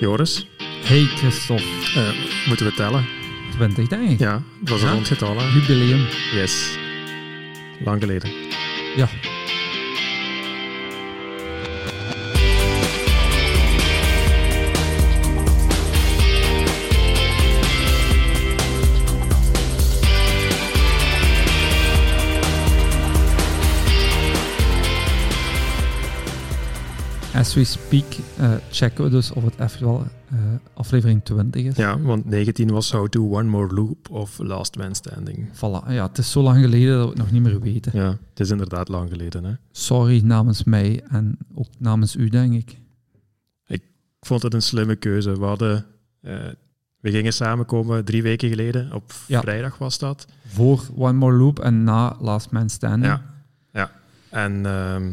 Joris, Hey Christophe, eh, moeten we tellen? 20 denk ik. Ja, het was een Ja. rond getal. hè? Jubileum. Yes. Lang geleden. Ja. As we speak eh, checken we dus of het echt wel eh, aflevering 20 is. Ja, want 19 was How to One More Loop of Last Man Standing. Voilà. Ja, het is zo lang geleden dat we het nog niet meer weten. Ja, het is inderdaad lang geleden. Hè? Sorry namens mij en ook namens u, denk ik. Ik vond het een slimme keuze. We hadden... eh, we gingen samenkomen drie weken geleden. Op Ja. vrijdag was dat. Voor One More Loop en na Last Man Standing. Ja. ja. En ehm,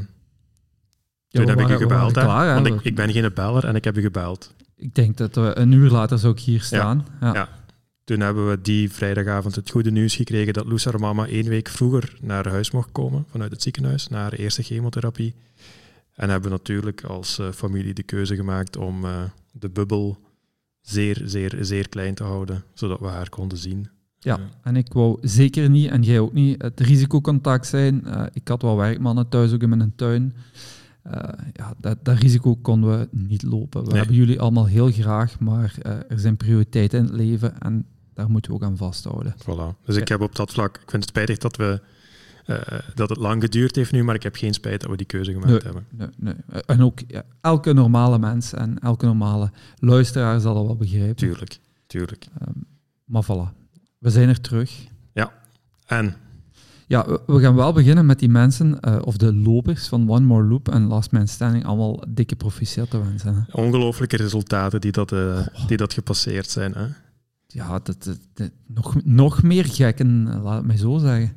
toen we heb ik u gebeld. klaar, hè. want ik, ben geen beller en ik heb u gebeld. Ik denk dat we een uur later zou ik hier staan. Ja. Ja. Toen hebben we die vrijdagavond het goede nieuws gekregen dat Loes haar mama één week vroeger naar huis mocht komen vanuit het ziekenhuis, naar haar eerste chemotherapie. En hebben we natuurlijk als eh, familie de keuze gemaakt om eh, de bubbel zeer, zeer, zeer klein te houden, zodat we haar konden zien. Ja. En ik wou zeker niet, en jij ook niet, het risicocontact zijn. Eh, ik had wel werkmannen thuis, ook in mijn tuin. Eh, ja, dat, dat risico konden we niet lopen. We Nee. hebben jullie allemaal heel graag, maar eh, er zijn prioriteiten in het leven en daar moeten we ook aan vasthouden. Voilà. Dus ik Ja. heb op dat vlak, ik vind het spijtig dat, we, eh, dat het lang geduurd heeft nu, maar ik heb geen spijt dat we die keuze gemaakt Nee. hebben. Nee, nee. En ook ja, elke normale mens en elke normale luisteraar zal dat wel begrijpen. Tuurlijk, tuurlijk. Ehm, maar voilà, we zijn er terug. En Ja, we- gaan wel beginnen met die mensen, eh, of de lopers van One More Loop en Last Man Standing, allemaal dikke proficiat te wensen. Hè. ongelooflijke resultaten die dat, eh, die dat gepasseerd zijn. Hè? Ja, dat, dat- dat- nog, nog meer gekken, eh, laat het mij zo zeggen.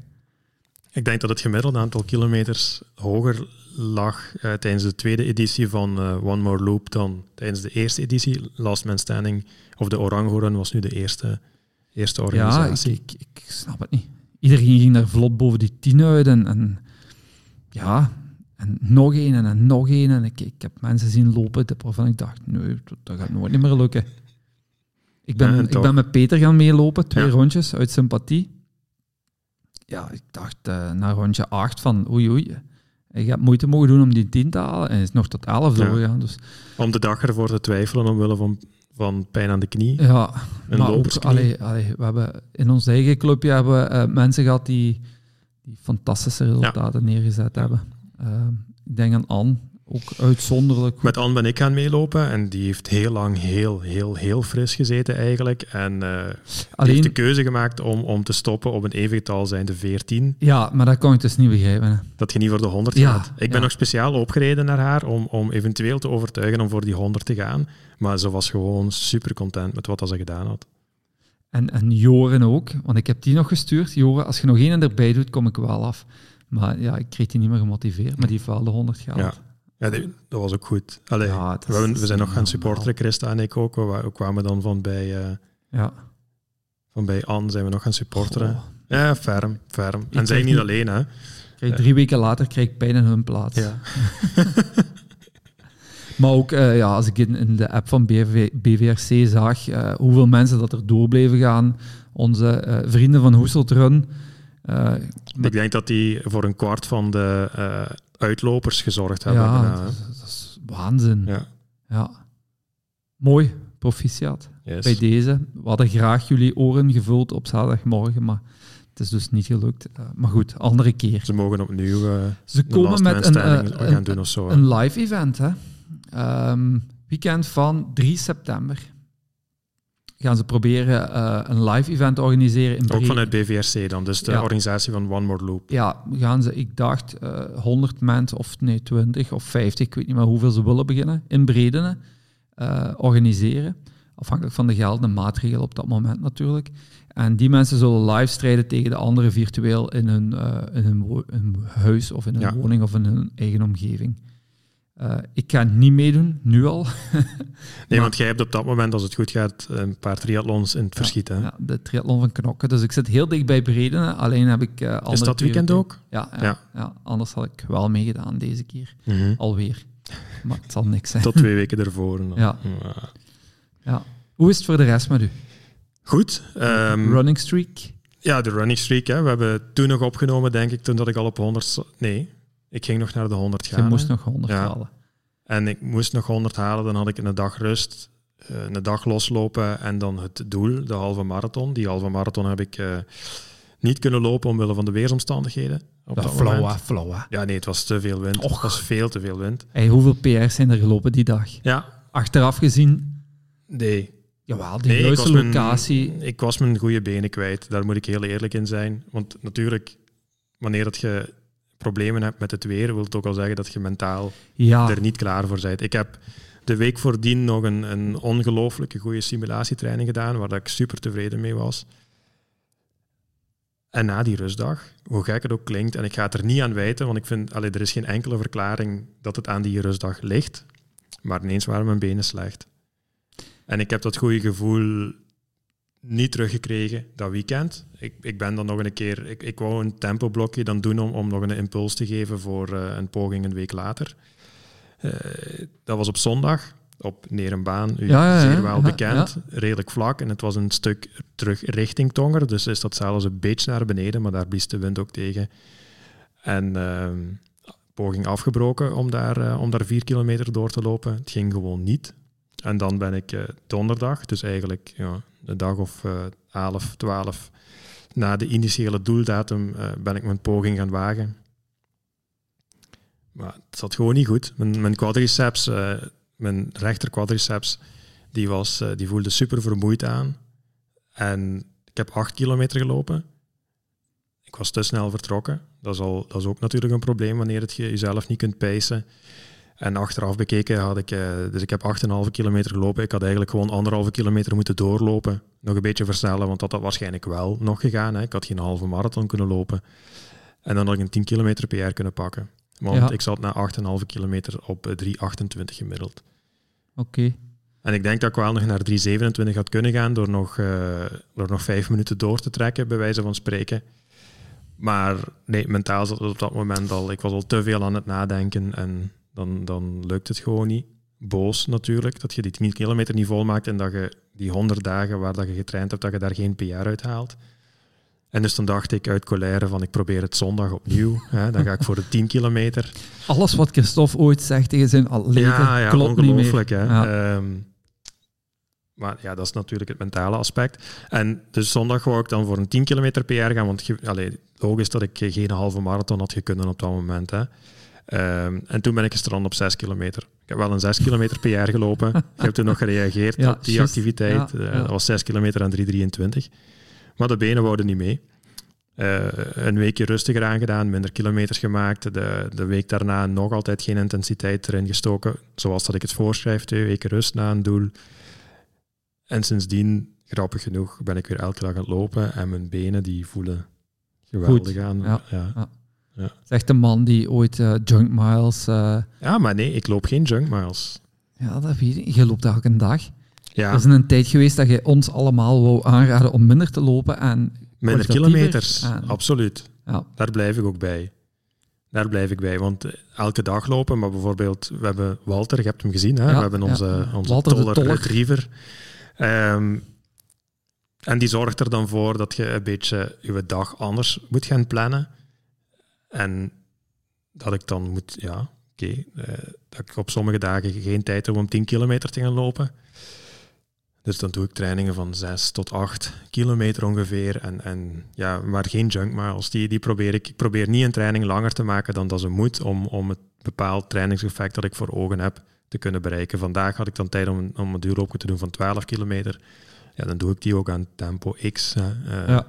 Ik denk dat het gemiddelde aantal kilometers hoger lag tijdens de tweede editie van One More Loop dan tijdens de eerste editie. Last Man Standing of de Orango Run was nu de eerste, eerste Ja, ik, organisatie. ik, ik snap het niet. Iedereen ging daar vlot boven die tien uit en, en ja, en nog één en, en nog één. En ik, ik heb mensen zien lopen waarvan ik dacht, nee, dat, gaat nooit niet meer lukken. Ik ben, Ja, ik ben met Peter gaan meelopen, twee Ja. rondjes uit sympathie. Ja, ik dacht eh, na rondje acht van oei oei, ik heb moeite mogen doen om die tien te halen en is nog tot elf Ja. doorgegaan. Dus Om de dag ervoor te twijfelen omwille van, van pijn aan de knie. ja, Een maar ook, allee, allee, we hebben in ons eigen clubje hebben we, eh, mensen gehad die, die fantastische resultaten neergezet hebben. Ehm, ik denk aan Anne, ook uitzonderlijk. Met Anne ben ik gaan meelopen en die heeft heel lang heel, heel, heel fris gezeten eigenlijk. En Alleen, heeft de keuze gemaakt om, om te stoppen op een evengetal zijnde 14. ja, maar dat kan ik dus niet begrijpen. hè. Dat je niet voor de 100 Ja, gaat. Ik ben nog speciaal opgereden naar haar om, om eventueel te overtuigen om voor die 100 te gaan. Maar ze was gewoon super content met wat dat ze gedaan had. En, en Joren ook, want ik heb die nog gestuurd. Joren, als je nog één erbij doet, kom ik wel af. Maar ja, ik kreeg die niet meer gemotiveerd, maar die heeft wel de 100 gehaald. Ja. Ja, die- dat was ook goed. Allee, Ja, we, hebben- zijn nog gaan supporteren, Christa en ik ook. We, we kwamen dan van bij, eh, Ja. van bij Anne zijn we nog gaan supporteren. Goh. Ja, ferm, ferm. En zij niet alleen, hè. Drie weken later krijg ik pijn in hun plaats. Ja. Maar ook eh, ja, als ik in, in de app van BV, BVRC zag eh, hoeveel mensen dat er door bleven gaan. Onze eh, vrienden van Hoeselt Run. eh, Ik denk dat die voor een kwart van de uitlopers gezorgd hebben. ja, dat, is- dat is waanzin. Ja. ja. Mooi, proficiat. Yes. Bij deze. We hadden graag jullie oren gevuld op zaterdagmorgen, maar het is dus niet gelukt. Maar goed, andere keer. Ze mogen opnieuw Ze komen met een, een, doen of zo. hè. een live event. Hè? Ehm, weekend van 3 september gaan ze proberen eh, een live event te organiseren in Ook vanuit BVRC dan, dus de Ja. organisatie van One More Loop. Ja, gaan ze, ik dacht, eh 100 mensen, of nee, 20 of 50, ik weet niet meer hoeveel ze willen beginnen, in Bredene eh, organiseren. Afhankelijk van de geldende maatregelen op dat moment natuurlijk. En die mensen zullen live strijden tegen de anderen virtueel in hun, eh, in hun, wo- hun huis of in hun Ja. woning of in hun eigen omgeving. Eh, ik ga niet meedoen, nu al. Nee, Maar- want jij hebt op dat moment, als het goed gaat, een paar triathlons in het verschiet. Hè? Ja, de triathlon van Knokken. Dus ik zit heel dicht bij Bredene, alleen heb ik... andere Is dat weekend ook? Ja, ja, Ja. anders had ik wel meegedaan deze keer. Mhm. Alweer. Maar het zal niks zijn. Tot twee weken ervoor. Ja. Ja. Hoe is het voor de rest met u? Goed. Um, running streak? Ja, de running streak. Hè. We hebben toen nog opgenomen, denk ik, toen dat ik al op 100... Nee, ik ging nog naar de 100 gaan. Je moest nog 100 halen. En ik moest nog 100 halen, dan had ik een dag rust, eh, een dag loslopen en dan het doel, de halve marathon. Die halve marathon heb ik uh, niet kunnen lopen omwille van de weersomstandigheden. Op dat flauwe, flauwe. Ja, nee, het was te veel wind. Het was veel te veel wind. Hey, hoeveel PR's zijn er gelopen die dag? Ja. Achteraf gezien? Nee. Jawel, die nee, ik locatie. Mijn, ik was mijn goede benen kwijt. Daar moet ik heel eerlijk in zijn. Want natuurlijk, wanneer dat je problemen hebt met het weer, wil het ook al zeggen dat je mentaal ja. er niet klaar voor bent. Ik heb de week voordien nog een, een ongelooflijke goede simulatietraining gedaan, waar dat ik super tevreden mee was. En na die rustdag, hoe gek het ook klinkt, en ik ga het er niet aan wijten, want ik vind, allee, er is geen enkele verklaring dat het aan die rustdag ligt, maar ineens waren mijn benen slecht. En ik heb dat goede gevoel niet teruggekregen dat weekend. Ik, ik ben dan nog een keer, ik, ik wou een tempoblokje dan doen om, om nog een impuls te geven voor uh, een poging een week later. Uh, dat was op zondag, op Nerenbaan, u ja, ja, zeer wel bekend, redelijk vlak. En het was een stuk terug richting Tonger, dus is dat zelfs een beetje naar beneden, maar daar blies de wind ook tegen. En uh, poging afgebroken om daar, uh, om daar vier kilometer door te lopen. Het ging gewoon niet. En dan ben ik donderdag, dus eigenlijk ja, een dag of uh, 11, 12 na de initiële doeldatum uh, ben ik mijn poging gaan wagen. Maar het zat gewoon niet goed. Mijn, mijn quadriceps, uh, mijn rechter quadriceps, die, was, die voelde super vermoeid aan. En ik heb 8 kilometer gelopen. Ik was te snel vertrokken. Dat is, al, dat is ook natuurlijk een probleem wanneer het je jezelf niet kunt pijsen. En achteraf bekeken had ik, uh, dus ik heb 8,5 kilometer gelopen. Ik had eigenlijk gewoon anderhalve kilometer moeten doorlopen. Nog een beetje versnellen, want dat had waarschijnlijk wel nog gegaan. Hè. Ik had geen halve marathon kunnen lopen. En dan had ik een 10 kilometer per jaar kunnen pakken. Want ik zat na 8,5 kilometer op 3,28 gemiddeld. Oké. En ik denk dat ik wel nog naar 3,27 had kunnen gaan door nog, uh, door nog vijf minuten door te trekken, bij wijze van spreken. Maar nee, mentaal zat het op dat moment al. Ik was al te veel aan het nadenken en dan, dan lukt het gewoon niet. Boos natuurlijk, dat je die 10 kilometer niet volmaakt en dat je die 100 dagen waar dat je getraind hebt, dat je daar geen PR uit haalt. En dus dan dacht ik uit colère van ik probeer het zondag opnieuw. Hè, dan ga ik voor de 10 kilometer. Alles wat Christophe ooit zegt tegen zijn atleten ja, ja, klopt ongelooflijk, niet meer. Hè. Ja. Ehm, maar ja, dat is natuurlijk het mentale aspect. En dus zondag wou ik dan voor een 10 kilometer PR gaan, want allee, logisch dat ik geen halve marathon had kunnen op dat moment. Hè. Um, en toen ben ik gestrand op 6 kilometer. Ik heb wel een 6 kilometer per jaar gelopen. Ik heb toen nog gereageerd ja, op die activiteit. Ja, uh, dat was 6 kilometer aan 3,23. Maar de benen wouden niet mee. Uh, een weekje rustiger aangedaan, minder kilometers gemaakt. De, de week daarna nog altijd geen intensiteit erin gestoken. Zoals dat ik het voorschrijf, twee weken rust na een doel. En sindsdien, grappig genoeg, ben ik weer elke dag aan het lopen. En mijn benen die voelen geweldig Goed. aan. Ja. Ja. Zegt de man die ooit uh, junk miles... Uh... Ja, maar nee, ik loop geen junk miles. Ja, dat weet ik. Je loopt elke dag. Ja. Er is een tijd geweest dat je ons allemaal wou aanraden om minder te lopen en... Minder kilometers, absoluut. Ja. Daar blijf ik ook bij. Daar blijf ik bij, want elke dag lopen, maar bijvoorbeeld, we hebben Walter, je hebt hem gezien, hè? we hebben onze, onze Walter toller, retriever. Um, en die zorgt er dan voor dat je een beetje je dag anders moet gaan plannen. En dat ik dan moet, ja, oké, eh, dat ik op sommige dagen geen tijd heb om 10 kilometer te gaan lopen. Dus dan doe ik trainingen van 6 tot 8 kilometer ongeveer. En, en ja, maar geen junk miles. Die, die probeer ik, ik probeer niet een training langer te maken dan dat ze moet om, om het bepaald trainingseffect dat ik voor ogen heb te kunnen bereiken. Vandaag had ik dan tijd om, om een duurloopje te doen van 12 kilometer. Ja, dan doe ik die ook aan tempo X. Hè, uh, ja.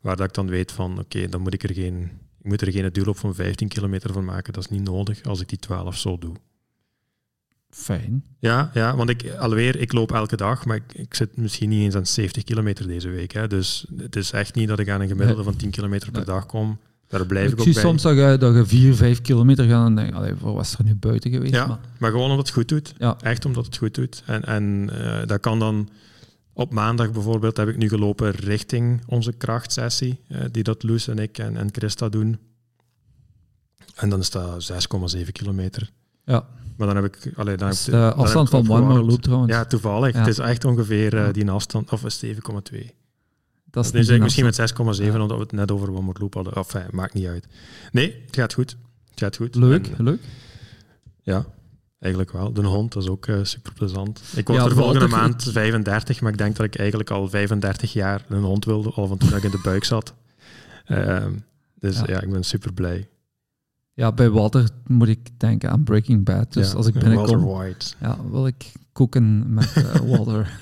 Waar dat ik dan weet van, oké, dan moet ik er geen ik moet er geen duurloop van 15 kilometer van maken. Dat is niet nodig als ik die 12 zo doe. Fijn. Ja, ja want ik, alweer, ik loop elke dag, maar ik, ik zit misschien niet eens aan 70 kilometer deze week. Hè. Dus het is echt niet dat ik aan een gemiddelde van 10 kilometer per dag kom. Daar blijf ik, ik ook zie soms dat je, dat je 4, 5 kilometer gaat en denk ik, voor was er nu buiten geweest? Ja, maar, maar gewoon omdat het goed doet. Ja. Echt omdat het goed doet. En, en uh, dat kan dan op maandag bijvoorbeeld heb ik nu gelopen richting onze krachtsessie, eh, die dat Loes en ik en, en Christa doen. En dan is dat 6,7 kilometer. Ja. Maar dan heb ik... Allee, dan Dat heb de heb afstand van One. Loop trouwens. Ja, toevallig. Ja. Het is echt ongeveer eh, die afstand, of is het 7,2. dat is Dus niet ik misschien afstand. met 6,7, Ja. omdat we het net over One Loop hadden. Of, eh, maakt niet uit. Nee, het gaat goed. Het gaat goed. Leuk, En, leuk. ja, eigenlijk wel. De hond, dat is ook eh, super plezant. Ik word Ja, er volgende maand 35, maar ik denk dat ik eigenlijk al 35 jaar een hond wilde, al van toen ik in de buik zat. Ehm, dus Ja. ja. ik ben super blij. Ja, bij Walter moet ik denken aan Breaking Bad. Dus Ja, als ik en binnenkom, Walter White. ja, wil ik koeken met eh, Walter.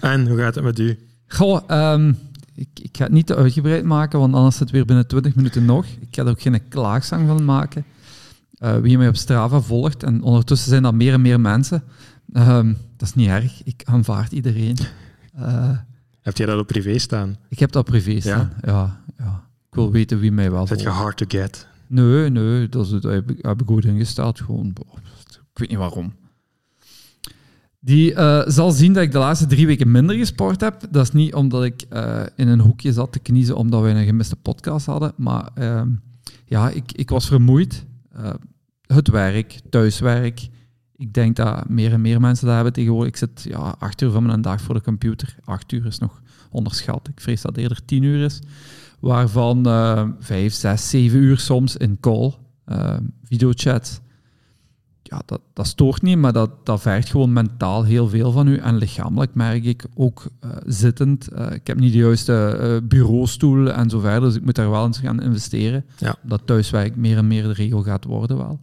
En hoe gaat het met u? Goh, ehm, ik, ik ga het niet te uitgebreid maken, want anders zit het weer binnen 20 minuten nog. Ik ga er ook geen klaagzang van maken. Eh, wie mij op Strava volgt, en ondertussen zijn dat meer en meer mensen. Ehm, dat is niet erg, ik aanvaard iedereen. Heb jij dat op privé staan? ik heb dat privé staan. Ja? Ja, Ik wil weten wie mij wel Zet je volgt. hard to get? Nee, nee, dat, is, dat heb, ik, heb ik goed ingesteld. Gewoon, ik weet niet waarom. Die eh, zal zien dat ik de laatste drie weken minder gesport heb. Dat is niet omdat ik eh, in een hoekje zat te kniezen omdat wij een gemiste podcast hadden. Maar ehm, ja, ik, ik was vermoeid. Eh, het werk, thuiswerk. Ik denk dat meer en meer mensen dat hebben tegenwoordig. Ik zit ja, acht uur van mijn dag voor de computer. Acht uur is nog onderschat. Ik vrees dat eerder tien uur is. Waarvan eh, vijf, zes, zeven uur soms in call, eh, videochat. Ja, dat, dat stoort niet, maar dat, dat vergt gewoon mentaal heel veel van u. En lichamelijk merk ik ook eh, zittend. eh, ik heb niet de juiste eh, bureaustoel en zo verder, dus ik moet daar wel eens gaan investeren. Ja. Dat thuiswerk meer en meer de regel gaat worden wel.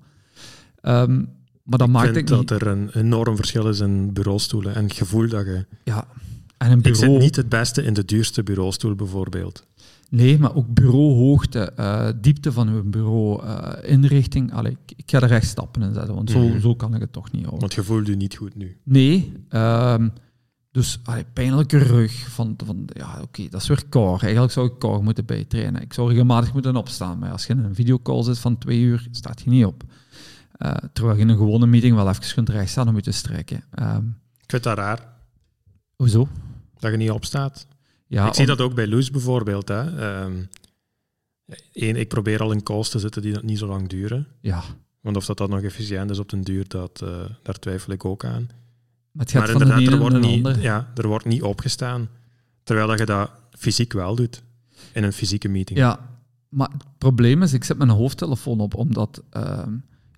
Ehm, maar dat Ik maakt ik dat niet... er een enorm verschil is in bureaustoelen en het gevoel dat je... Ja. En een Ik bureau... zit niet het beste in de duurste bureaustoel bijvoorbeeld. Nee, maar ook bureauhoogte, eh, diepte van uw bureau, eh, inrichting. Allee, ik, ik ga er echt stappen in zetten, want zo, Mhm. zo kan ik het toch niet houden. Want je voelt je niet goed nu. Nee, ehm, dus allee, pijnlijke rug. Van, van, ja, oké, dat is weer core. Eigenlijk zou ik core moeten bijtrainen. Ik zou regelmatig moeten opstaan, maar als je in een videocall zit van twee uur, staat je niet op. Eh, terwijl je in een gewone meeting wel even kunt rechtstaan om je te strekken. Ehm, Ik vind dat raar, hoezo? dat je niet opstaat. Ja, ik zie dat ook bij Loes bijvoorbeeld. Hè. Ehm, één, ik probeer al in calls te zitten die dat niet zo lang duren. Ja, Want of dat, dat nog efficiënt is op den duur, dat, eh, daar twijfel ik ook aan. maar het maar inderdaad, er wordt, niet, ander. ja, er wordt niet opgestaan. Terwijl dat je dat fysiek wel doet. In een fysieke meeting. Ja, maar het probleem is, ik zet mijn hoofdtelefoon op, omdat ehm,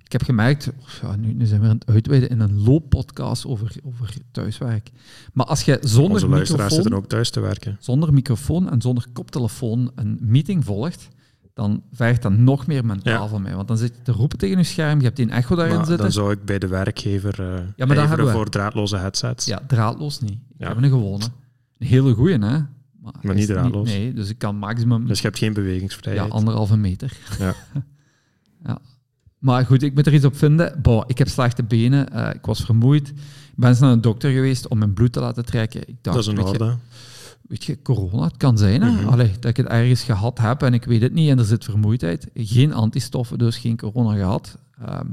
ik heb gemerkt, ja, nu, nu zijn we aan het uitweiden in een looppodcast over, over thuiswerk. Maar als je zonder Onze luisteraars microfoon, zitten ook thuis te werken. zonder microfoon en zonder koptelefoon een meeting volgt, dan vergt dat nog meer mentaal Ja. van mij. Want dan zit je te roepen tegen je scherm, je hebt die echo daarin Maar zitten. dan zou ik bij de werkgever uh, Ja, maar hebben voor draadloze headsets. Ja, draadloos niet. Ik Ja. heb een gewone. Een hele goeie, hè? Maar, niet draadloos. nee, dus ik kan maximum Dus je hebt geen ja, bewegingsvrijheid. anderhalve meter. Ja. ja. Maar goed, ik moet er iets op vinden. Boah, ik heb slechte benen, eh, ik was vermoeid. Ik ben eens naar een dokter geweest om mijn bloed te laten trekken. Ik dacht, dat is je, orde. weet je, corona, het kan zijn. Hè? Mhm. Allee, dat ik het ergens gehad heb en ik weet het niet en er zit vermoeidheid. Geen antistoffen, dus geen corona gehad. Ehm,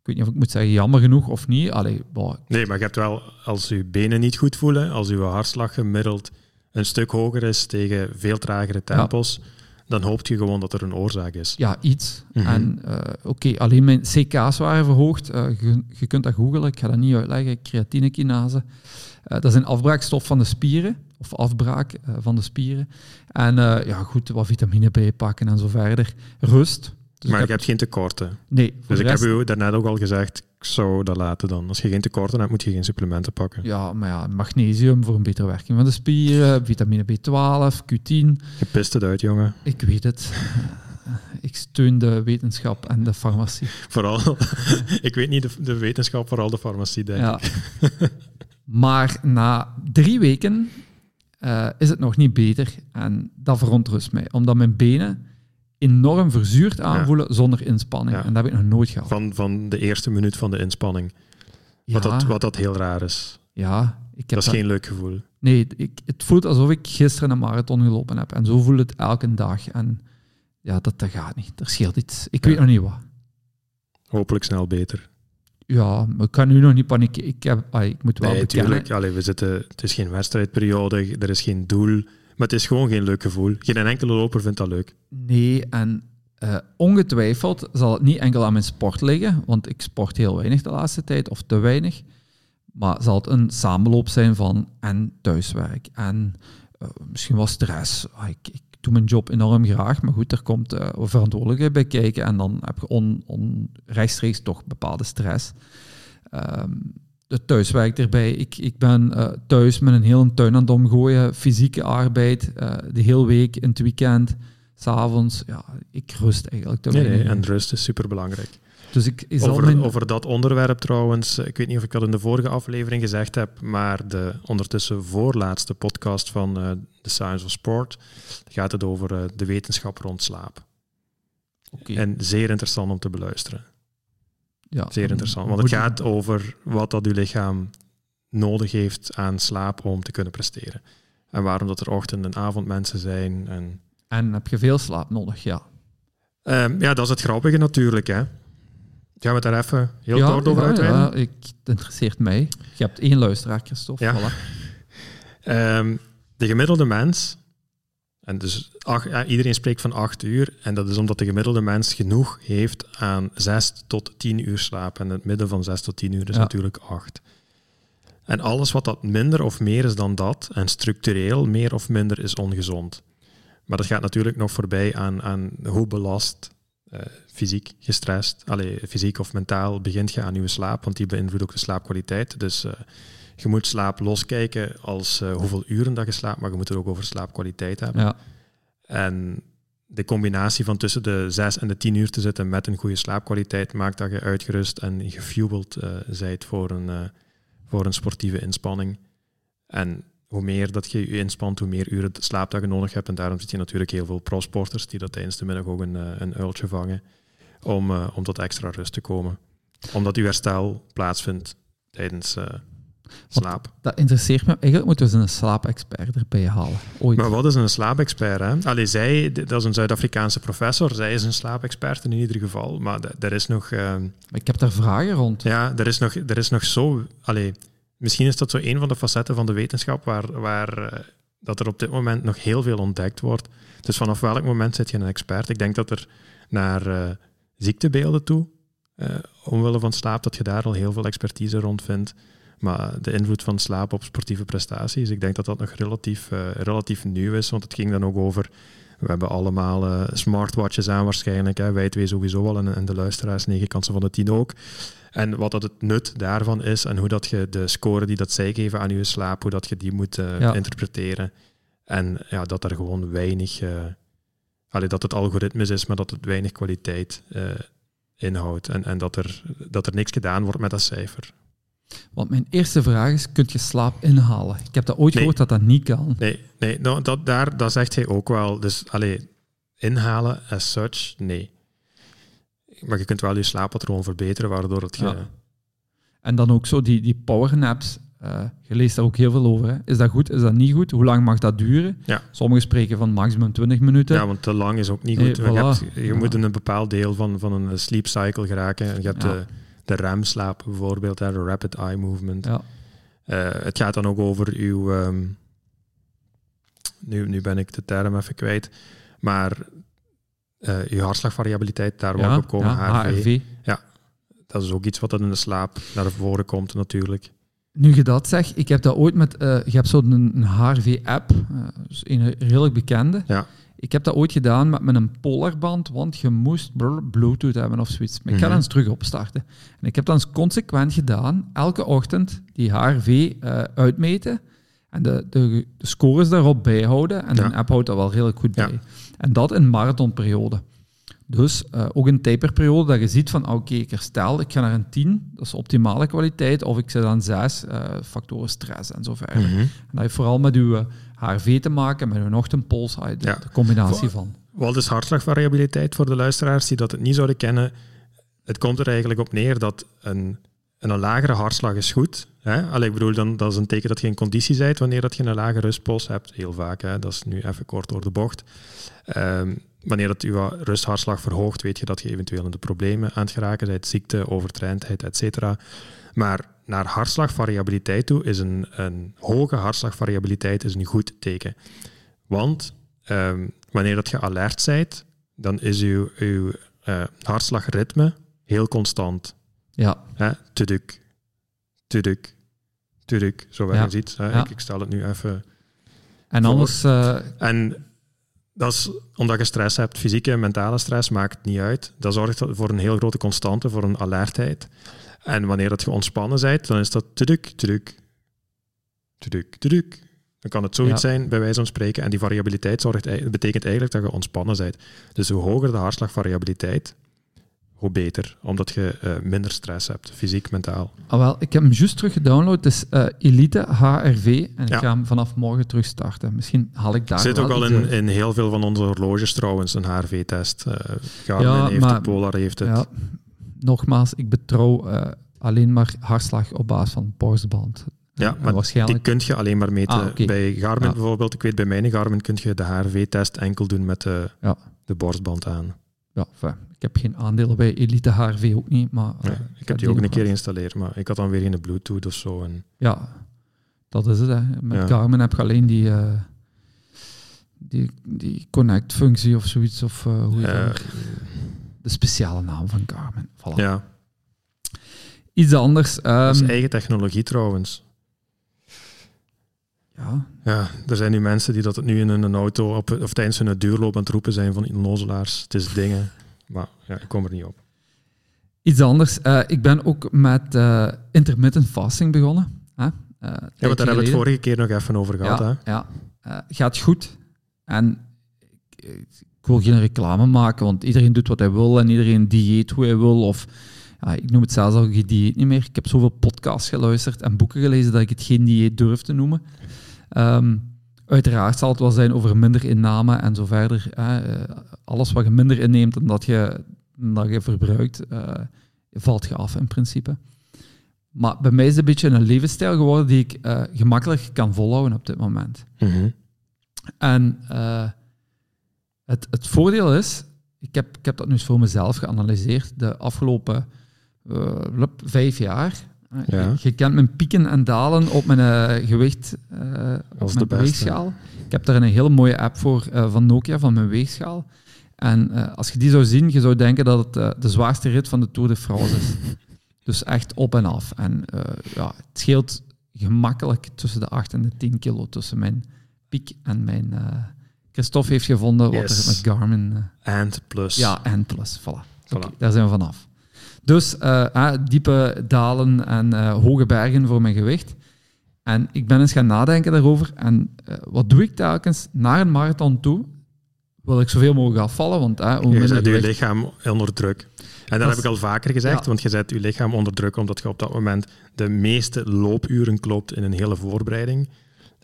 ik weet niet of ik moet zeggen jammer genoeg of niet. Allee, boah, Nee, maar je hebt wel, als je benen niet goed voelen, als je hartslag gemiddeld een stuk hoger is tegen veel tragere tempos, dan hoopt je gewoon dat er een oorzaak is. ja, iets. Mhm. En eh, oké, alleen mijn CK's waren verhoogd. Eh, je, je kunt dat googlen, ik ga dat niet uitleggen. Creatinekinase. Eh, dat is een afbraakstof van de spieren, of afbraak van de spieren. En ja, goed, wat vitamine bijpakken en zo verder. Rust. Dus maar ik je hebt geen tekorten. nee, voor Dus ik heb u daarnet ook al gezegd, zou dat laten dan. Als je geen tekorten hebt, moet je geen supplementen pakken. Ja, maar ja, magnesium voor een betere werking van de spieren, vitamine B12, Q10. Je pist het uit, jongen. Ik weet het. Ik steun de wetenschap en de farmacie. Vooral, ik weet niet de, de wetenschap, vooral de farmacie, denk Ja. ik. maar na drie weken eh, is het nog niet beter. En dat verontrust mij. Omdat mijn benen enorm verzuurd aanvoelen zonder inspanning. Ja. En dat heb ik nog nooit gehad. Van, van de eerste minuut van de inspanning. ja, Wat, dat, wat dat heel raar is. ja, ik heb Dat is geen leuk gevoel. Nee, ik, het voelt alsof ik gisteren een marathon gelopen heb. En zo voelt het elke dag. En ja, dat, dat gaat niet. Er scheelt iets. Ik weet nog niet wat. Hopelijk snel beter. Ja, maar ik kan nu nog niet panikeren. Ik, heb, ah, ik moet wel Nee, bekennen. tuurlijk. Allee, we zitten, het is geen wedstrijdperiode, er is geen doel. Maar het is gewoon geen leuk gevoel. Geen enkele loper vindt dat leuk. Nee, en Uh, ongetwijfeld zal het niet enkel aan mijn sport liggen, want ik sport heel weinig de laatste tijd, of te weinig. Maar zal het een samenloop zijn van en thuiswerk en uh, misschien wel stress. Ah, ik, ik, doe mijn job enorm graag, maar goed, er komt uh, verantwoordelijkheid bij kijken en dan heb je on, on, rechtstreeks toch bepaalde stress. Um, de thuiswerk erbij. Ik, ik ben uh, thuis met een hele tuin aan het omgooien, fysieke arbeid, de hele week, in het weekend, s'avonds. Ja, ik rust eigenlijk. Nee, nee, en rust is superbelangrijk. Dus ik, is over, mijn... over dat onderwerp trouwens, ik weet niet of ik dat in de vorige aflevering gezegd heb, maar de ondertussen voorlaatste podcast van uh, The Science of Sport gaat het over uh, de wetenschap rond slaap. Okay. En zeer interessant om te beluisteren. Ja, zeer interessant, want het gaat over wat dat uw lichaam nodig heeft aan slaap om te kunnen presteren. En waarom dat er ochtend- en avondmensen zijn. En, en heb je veel slaap nodig, ja. Um, ja, dat is het grappige natuurlijk, hè. Gaan we daar even heel ja, kort over ja, uitweiden? Ja, ik, het interesseert mij. Je hebt één luisteraar, Christophe. Ja. Voilà. um, de gemiddelde mens, en dus iedereen spreekt van acht uur, en dat is omdat de gemiddelde mens genoeg heeft aan zes tot tien uur slaap. En het midden van zes tot tien uur is Ja. natuurlijk acht. En alles wat dat minder of meer is dan dat, en structureel meer of minder, is ongezond. Maar dat gaat natuurlijk nog voorbij aan, aan hoe belast uh, fysiek gestrest, allee, fysiek of mentaal begint je aan je slaap, want die beïnvloedt ook de slaapkwaliteit. Dus uh, je moet slaap loskijken als uh, hoeveel uren dat je slaapt, maar je moet het ook over slaapkwaliteit hebben. Ja. En de combinatie van tussen de 6 en de 10 uur te zitten met een goede slaapkwaliteit maakt dat je uitgerust en gefueled zijt voor een, voor een sportieve inspanning. En hoe meer dat je je inspant, hoe meer uren slaap dat je nodig hebt. En daarom zit je natuurlijk heel veel pro-sporters die dat tijdens de middag ook een, een uiltje vangen om, uh, om tot extra rust te komen. Omdat uw herstel plaatsvindt tijdens uh, slaap. Want dat interesseert me. Eigenlijk moeten we een slaapexpert erbij halen. Ooit. Maar wat is een slaapexpert? Hè? Allee, zij, dat is een Zuid-Afrikaanse professor. Zij is een slaapexpert in ieder geval. Maar er is nog... Uh, maar ik heb daar vragen rond. Ja, er is nog, er is nog zo... Allee, Misschien is dat zo een van de facetten van de wetenschap waar, waar uh, dat er op dit moment nog heel veel ontdekt wordt. Dus vanaf welk moment zit je een expert? Ik denk dat er naar uh, ziektebeelden toe, omwille van slaap, dat je daar al heel veel expertise rond vindt. Maar de invloed van slaap op sportieve prestaties, ik denk dat dat nog relatief, relatief nieuw is, want het ging dan ook over we hebben allemaal uh, smartwatches aan waarschijnlijk. Hè. Wij twee sowieso al en, en de luisteraars negen kansen van de tien ook. En wat dat het nut daarvan is en hoe dat je de score die dat zij geven aan je slaap, hoe dat je die moet uh, Ja. interpreteren. En ja, dat er gewoon weinig... Uh, allee, dat het algoritmes is, maar dat het weinig kwaliteit inhoudt. En, en dat, er, dat er niks gedaan wordt met dat cijfer. Want mijn eerste vraag is, kun je slaap inhalen? Ik heb dat ooit Nee. gehoord dat dat niet kan. Nee, nee nou, dat, daar, dat zegt hij ook wel. Dus allee, inhalen as such, nee. Maar je kunt wel je slaappatroon verbeteren, waardoor het... Je, Ja. En dan ook zo die, die powernaps. eh je leest daar ook heel veel over. Hè. Is dat goed? Is dat niet goed? Hoe lang mag dat duren? Ja. Sommigen spreken van maximum 20 minuten. Ja, want te lang is ook niet Nee, goed. je hebt- je Ja. moet in een bepaald deel van, van een sleep cycle geraken. En je hebt Ja. de, de REM-slaap bijvoorbeeld, hè, de rapid eye movement. Ja. Eh, het gaat dan ook over uw... ehm, nu, nu ben ik de term even kwijt. Maar eh uw hartslagvariabiliteit, daar ik op komen. ja, HRV. HRV. Dat is ook iets wat in de slaap naar voren komt natuurlijk. Nu je dat zegt, ik heb dat ooit met... eh, je hebt zo'n een HRV-app, eh, dus een redelijk bekende. Ja. Ik heb dat ooit gedaan met, met een polarband, want je moest Bluetooth hebben of zoiets. Maar ik ga Mhm. dan eens terug opstarten. En ik heb dan eens consequent gedaan, elke ochtend die HRV eh, uitmeten en de, de, de scores daarop bijhouden. En Ja. een app houdt dat wel redelijk goed Ja. bij. En dat in marathonperiode. Dus eh, ook een taperperiode dat je ziet van, oké, ik herstel, ik ga naar een 10, dat is optimale kwaliteit, of ik zet aan 6, eh, factoren stress en zo verder. Mhm. En dat heeft vooral met uw eh, HRV te maken, met uw ochtendpols, ah, de, Ja. de combinatie van. Wat is hartslagvariabiliteit voor de luisteraars die dat het niet zouden kennen? Het komt er eigenlijk op neer dat een, een lagere hartslag is goed. Hè? Allee, ik bedoel, dan, dat is een teken dat je in conditie bent wanneer dat je een lage rustpols hebt. Heel vaak, hè? dat is nu even kort door de bocht. Ehm, wanneer dat je rusthartslag verhoogt, weet je dat je eventueel in de problemen aan het geraken bent, ziekte, overtraindheid, et cetera. Maar naar hartslagvariabiliteit toe is een, een hoge hartslagvariabiliteit is een goed teken. Want ehm, wanneer dat je alert bent, dan is uw, uw uh, hartslagritme heel constant. Ja. Hè? Tuduk, tuduk, tuduk, zo je ziet. Hè? Ik, ik, stel het nu even En anders... Uh... En dat is omdat je stress hebt, fysieke en mentale stress, maakt niet uit. Dat zorgt voor een heel grote constante, voor een alertheid. En wanneer dat je ontspannen bent, dan is dat tuduk, tuduk, tuduk, tuduk. Dan kan het zoiets zijn, bij wijze van spreken. En die variabiliteit zorgt, betekent eigenlijk dat je ontspannen bent. Dus hoe hoger de hartslagvariabiliteit, hoe beter. Omdat je uh, minder stress hebt, fysiek, mentaal. Ah, wel, ik heb hem juist terug gedownload. Het is uh, Elite HRV. En ik ga hem vanaf morgen terug starten. Misschien haal ik daar Zit ook al in, in heel veel van onze horloges trouwens, een HRV-test. Uh, Garmin ja, heeft het, Polar heeft het. Ja, nogmaals, ik betrouw alleen maar hartslag op basis van borstband. Ja, maar waarschijnlijk... die kun je alleen maar meten. Ah, bij Garmin bijvoorbeeld, ik weet bij mijn Garmin kun je de HRV-test enkel doen met de, ja. de borstband aan. Ja, ik heb geen aandelen bij Elite HRV ook niet, maar... Uh, ik heb die ook een keer geïnstalleerd, maar ik had dan weer geen Bluetooth of zo. En... Ja, dat is het. Hè. Met Garmin heb je alleen die, uh, die, die connect-functie of zoiets, of uh, hoe je. De speciale naam van Garmin. Voilà. Ja. Iets anders. Um, dat is ehm, eigen technologie trouwens. Ja. ja, er zijn nu mensen die dat nu in een auto op, of tijdens hun duurloop aan het roepen zijn van onnozelaars. Het is dingen, maar ja, ik kom er niet op. Iets anders. Uh, ik ben ook met uh, intermittent fasting begonnen. Uh, ja, want daar hebben we het vorige keer nog even over gehad. Ja, hè? ja. gaat goed. En ik, ik, wil geen reclame maken, want iedereen doet wat hij wil en iedereen dieet hoe hij wil. Of ja, ik noem het zelfs al geen dieet niet meer. Ik heb zoveel podcasts geluisterd en boeken gelezen dat ik het geen dieet durf te noemen. Um, uiteraard zal het wel zijn over minder inname en zo verder. Eh, alles wat je minder inneemt en dat je, dat je verbruikt, uh, valt je af in principe. Maar bij mij is het een beetje een levensstijl geworden die ik uh, gemakkelijk kan volhouden op dit moment. Mm En het, het voordeel is, ik heb, ik heb dat nu eens voor mezelf geanalyseerd, de afgelopen vijf jaar ja. Je kent mijn pieken en dalen op mijn uh, gewicht, uh, op mijn weegschaal. Ik heb daar een hele mooie app voor uh, van Nokia, van mijn weegschaal. En als je die zou zien, je zou denken dat het de zwaarste rit van de Tour de France is. dus echt op en af. En ja, het scheelt gemakkelijk tussen de 8 en de 10 kilo tussen mijn piek en mijn... Christophe heeft gevonden wat er met Garmin... and plus. Ja, and plus, voilà. voilà. daar zijn we vanaf. Dus uh, diepe dalen en uh, hoge bergen voor mijn gewicht. En ik ben eens gaan nadenken daarover. En uh, wat doe ik telkens? Naar een marathon toe wil ik zoveel mogelijk afvallen. Want, uh, hoe je zet je lichaam onder druk. En dat, heb ik al vaker gezegd, want je zet je lichaam onder druk omdat je op dat moment de meeste loopuren klopt in een hele voorbereiding.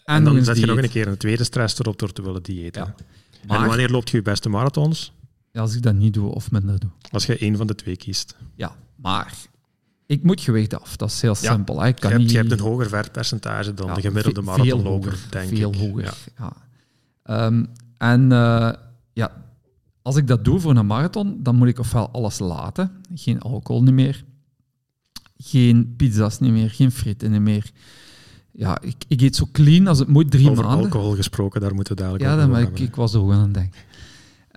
En, en dan zet je nog een keer een tweede stress erop door te willen diëten. Ja. En wanneer loopt je je beste marathons? Ja, als ik dat niet doe of minder doe. Als je één van de twee kiest. Ja, maar ik moet gewicht af. Dat is heel simpel. Ik kan je, hebt, niet... je hebt een hoger vetpercentage dan de gemiddelde marathonloper, denk veel ik. Hoger, ja. Um, en uh, ja, als ik dat doe voor een marathon, dan moet ik ofwel alles laten. Geen alcohol niet meer. Geen pizza's niet meer. Geen frieten niet meer. Ja, ik, ik eet zo clean als het moet drie Over maanden. alcohol gesproken, daar moeten we dadelijk ja, over Ja, ik, ik was er gewoon aan het denken.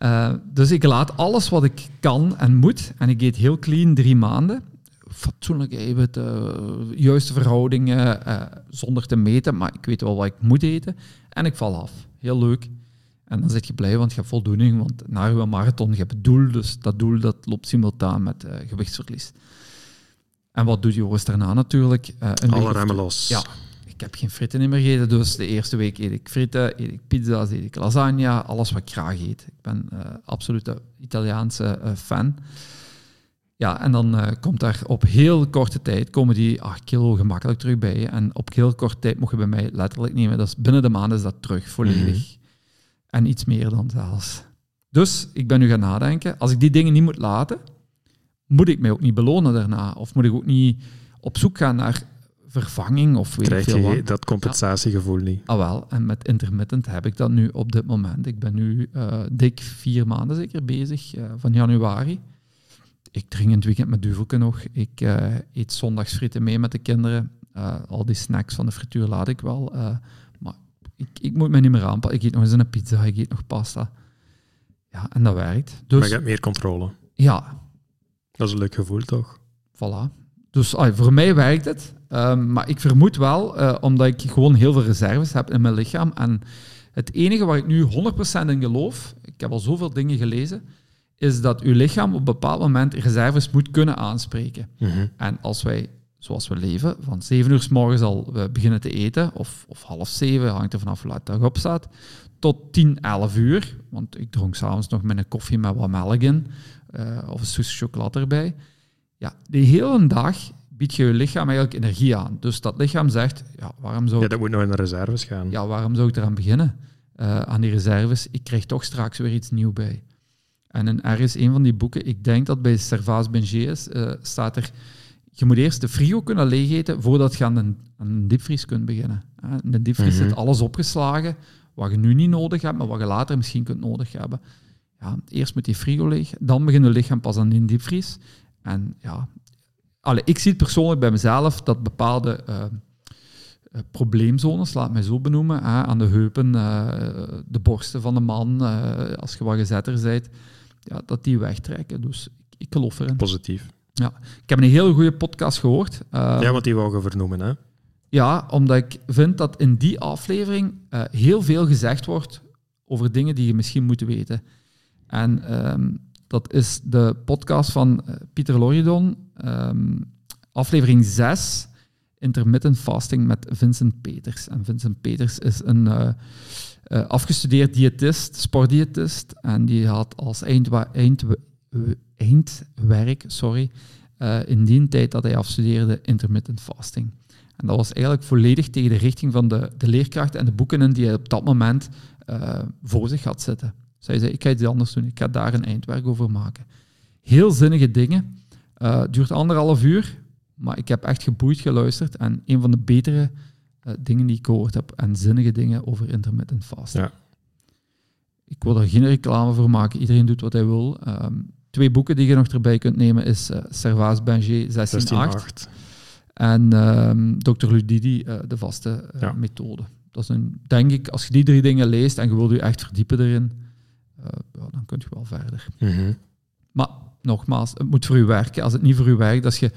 Uh, dus ik laat alles wat ik kan en moet. En ik eet heel clean drie maanden. Fatsoenlijk eiwitten, juiste verhoudingen, uh, zonder te meten. Maar ik weet wel wat ik moet eten. En ik val af. Heel leuk. En dan zit je blij, want je hebt voldoening. Want na je marathon, je hebt het doel. Dus dat doel dat loopt simultaan met gewichtsverlies. En wat doet Joris daarna natuurlijk? een Alle remmen los. Ja, ik heb geen fritten meer gegeten, dus de eerste week eet ik fritten, eet ik pizza's, eet ik lasagne, alles wat ik graag eet. Ik ben uh, absoluut een Italiaanse uh, fan. Ja, en dan uh, komt daar op heel korte tijd, komen die 8 kilo gemakkelijk terug bij je. En op heel korte tijd mocht je bij mij letterlijk nemen, dus binnen de maand is dat terug, volledig. Mhm. En iets meer dan zelfs. Dus ik ben nu gaan nadenken, als ik die dingen niet moet laten, moet ik mij ook niet belonen daarna. Of moet ik ook niet op zoek gaan naar vervanging of weet Krijg je wat. dat compensatiegevoel niet. Ah wel, en met intermittent heb ik dat nu op dit moment. Ik ben nu uh, dik vier maanden zeker bezig, uh, van januari. Ik drink in het weekend met duvelken nog. Ik uh, eet zondags frieten mee met de kinderen. al die snacks van de frituur laat ik wel. maar ik, ik moet me niet meer aanpassen. Ik eet nog eens een pizza, ik eet nog pasta. Ja, en dat werkt. Maar Dus je hebt meer controle. ja, Dat is een leuk gevoel, toch? Voilà. Dus ah, voor mij werkt het. Ehm, maar ik vermoed wel, eh, omdat ik gewoon heel veel reserves heb in mijn lichaam. En het enige waar ik nu 100% in geloof, ik heb al zoveel dingen gelezen, is dat uw lichaam op een bepaald moment reserves moet kunnen aanspreken. Mhm. En als wij, zoals we leven, van 7 uur s morgens al eh, beginnen te eten, of, of half 7, hangt er vanaf hoe laat dag opstaat, tot 10, 11 uur, want ik dronk s'avonds nog met een koffie met wat melk in, eh, of een stukje chocolade erbij. Ja, de hele dag biedt je je lichaam eigenlijk energie aan. Dus dat lichaam zegt, ja, waarom zou Ja, ik, dat moet nog in de reserves gaan. ja, waarom zou ik eraan beginnen? Eh, aan die reserves, ik krijg toch straks weer iets nieuws bij. En in ergens een van die boeken, ik denk dat bij Servaas Benjé is, eh, staat er, je moet eerst de frigo kunnen leegeten voordat je aan een, aan een diepvries kunt beginnen. Eh, In de diepvries Mhm. zit alles opgeslagen, wat je nu niet nodig hebt, maar wat je later misschien kunt nodig hebben. Ja, eerst moet die frigo leeg, dan begint je lichaam pas aan die diepvries. En ja, allee, ik zie het persoonlijk bij mezelf dat bepaalde eh, eh, probleemzones, laat mij zo benoemen, hè, aan de heupen, eh, de borsten van de man, als je wat gezetter bent, ja, dat die wegtrekken. Dus ik, ik geloof erin. Positief. Ik heb een hele goede podcast gehoord. eh, ja, want die wou je vernoemen, hè? ja, omdat ik vind dat in die aflevering heel veel gezegd wordt over dingen die je misschien moet weten. En ehm, dat is de podcast van eh, Pieter Loridon, ehm, aflevering 6, Intermittent Fasting met Vincent Peters. En Vincent Peters is een eh, eh, afgestudeerd diëtist, sportdiëtist, en die had als eindwa- eindwe- eindwerk sorry, in die tijd dat hij afstudeerde intermittent fasting. En dat was eigenlijk volledig tegen de richting van de, de leerkrachten en de boeken die hij op dat moment voor zich had zitten. Hij zei, ik ga iets anders doen, ik ga daar een eindwerk over maken. Heel zinnige dingen. Het duurt anderhalf uur, maar ik heb echt geboeid geluisterd. En een van de betere eh, dingen die ik gehoord heb, en zinnige dingen over intermittent fasting. Ja. Ik wil er geen reclame voor maken, iedereen doet wat hij wil. Ehm, twee boeken die je nog erbij kunt nemen is eh Servaas Benjé 16.8 16,8. en ehm, Dr. Ludidi, eh, de vaste Ja. methode. Dat is een, denk ik, als je die drie dingen leest en je wilt je echt verdiepen erin, ja, dan kun je wel verder. Mhm. Maar nogmaals, het moet voor u werken. Als het niet voor u werkt, als je...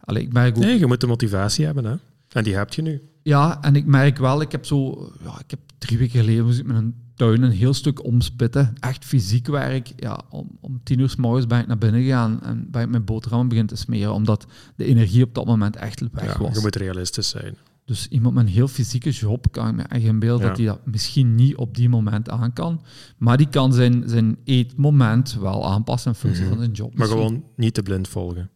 Allee, ik merk ook... Nee, je moet de motivatie hebben, hè? En die heb je nu. Ja, en ik merk wel, ik heb zo... Ja, ik heb drie weken geleden moest ik met een tuin een heel stuk omspitten. Echt fysiek werk. Ja, om, om tien uur s morgens ben ik naar binnen gegaan en ben ik mijn boterhammen beginnen te smeren, omdat de energie op dat moment echt weg Ja, was. je moet realistisch zijn. Dus iemand met een heel fysieke job kan ik me echt in beeld Ja. dat hij dat misschien niet op die moment aan kan. Maar die kan zijn, zijn eetmoment wel aanpassen in functie Mhm. van zijn job. Maar Misschien- gewoon niet te blind volgen.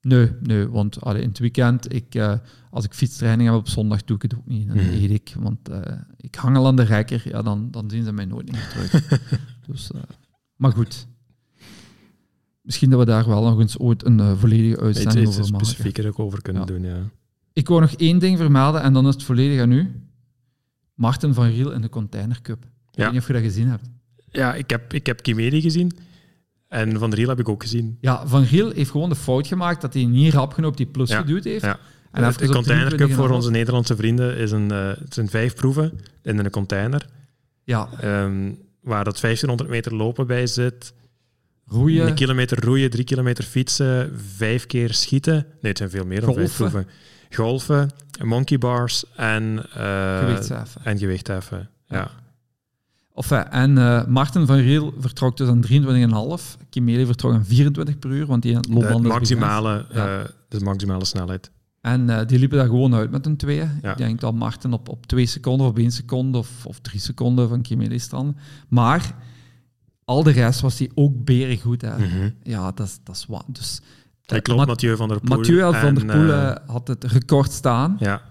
Nee, nee want allee, in het weekend, ik, eh, als ik fietstraining heb op zondag, doe ik het ook niet. Dan eet ik, want eh, ik hang al aan de rekker. Ja, dan, dan zien ze mij nooit meer terug. dus, eh, maar goed. Misschien dat we daar wel nog eens ooit een volledige Iets, uitzending iets over maken. specifieker ook over kunnen Ja. doen, ja. Ik wou nog één ding vermelden en dan is het volledig aan u. Martin van Riel in de Container Cup. Ik Ja. weet niet of je dat gezien hebt. Ja, ik heb, ik heb Kimedi gezien. En Van Riel heb ik ook gezien. Ja, Van Riel heeft gewoon de fout gemaakt dat hij niet rap genoeg op die plus Ja, geduwd heeft. ja. En de even op Container Cup 23,5. voor onze Nederlandse vrienden is een, eh, het zijn vijf proeven in een container. Ja, ehm, waar dat 1500 meter lopen bij zit. roeien. Een kilometer roeien, drie kilometer fietsen, vijf keer schieten. Nee, het zijn veel meer dan vijf proeven. Golfen, monkey bars en, eh gewichtsheffen. en gewichtheffen. Ja. Of, eh, en eh Martin van Riel vertrok dus aan 23,5. Kimeli vertrok aan 24 per uur, want die De loopband is maximale, Ja. de maximale snelheid. En die liepen daar gewoon uit met een tweeën. Ja. Ik denk dat Martin op, op twee seconden of op één seconde of, of drie seconden van Kimeli strandde. Maar al de rest was hij ook berengoed. Hè. Mhm. Ja, dat is, dat is wat. Dus, Dat klopt, Mathieu van der Poel. Mathieu van der Poel eh, eh, had het record staan ja.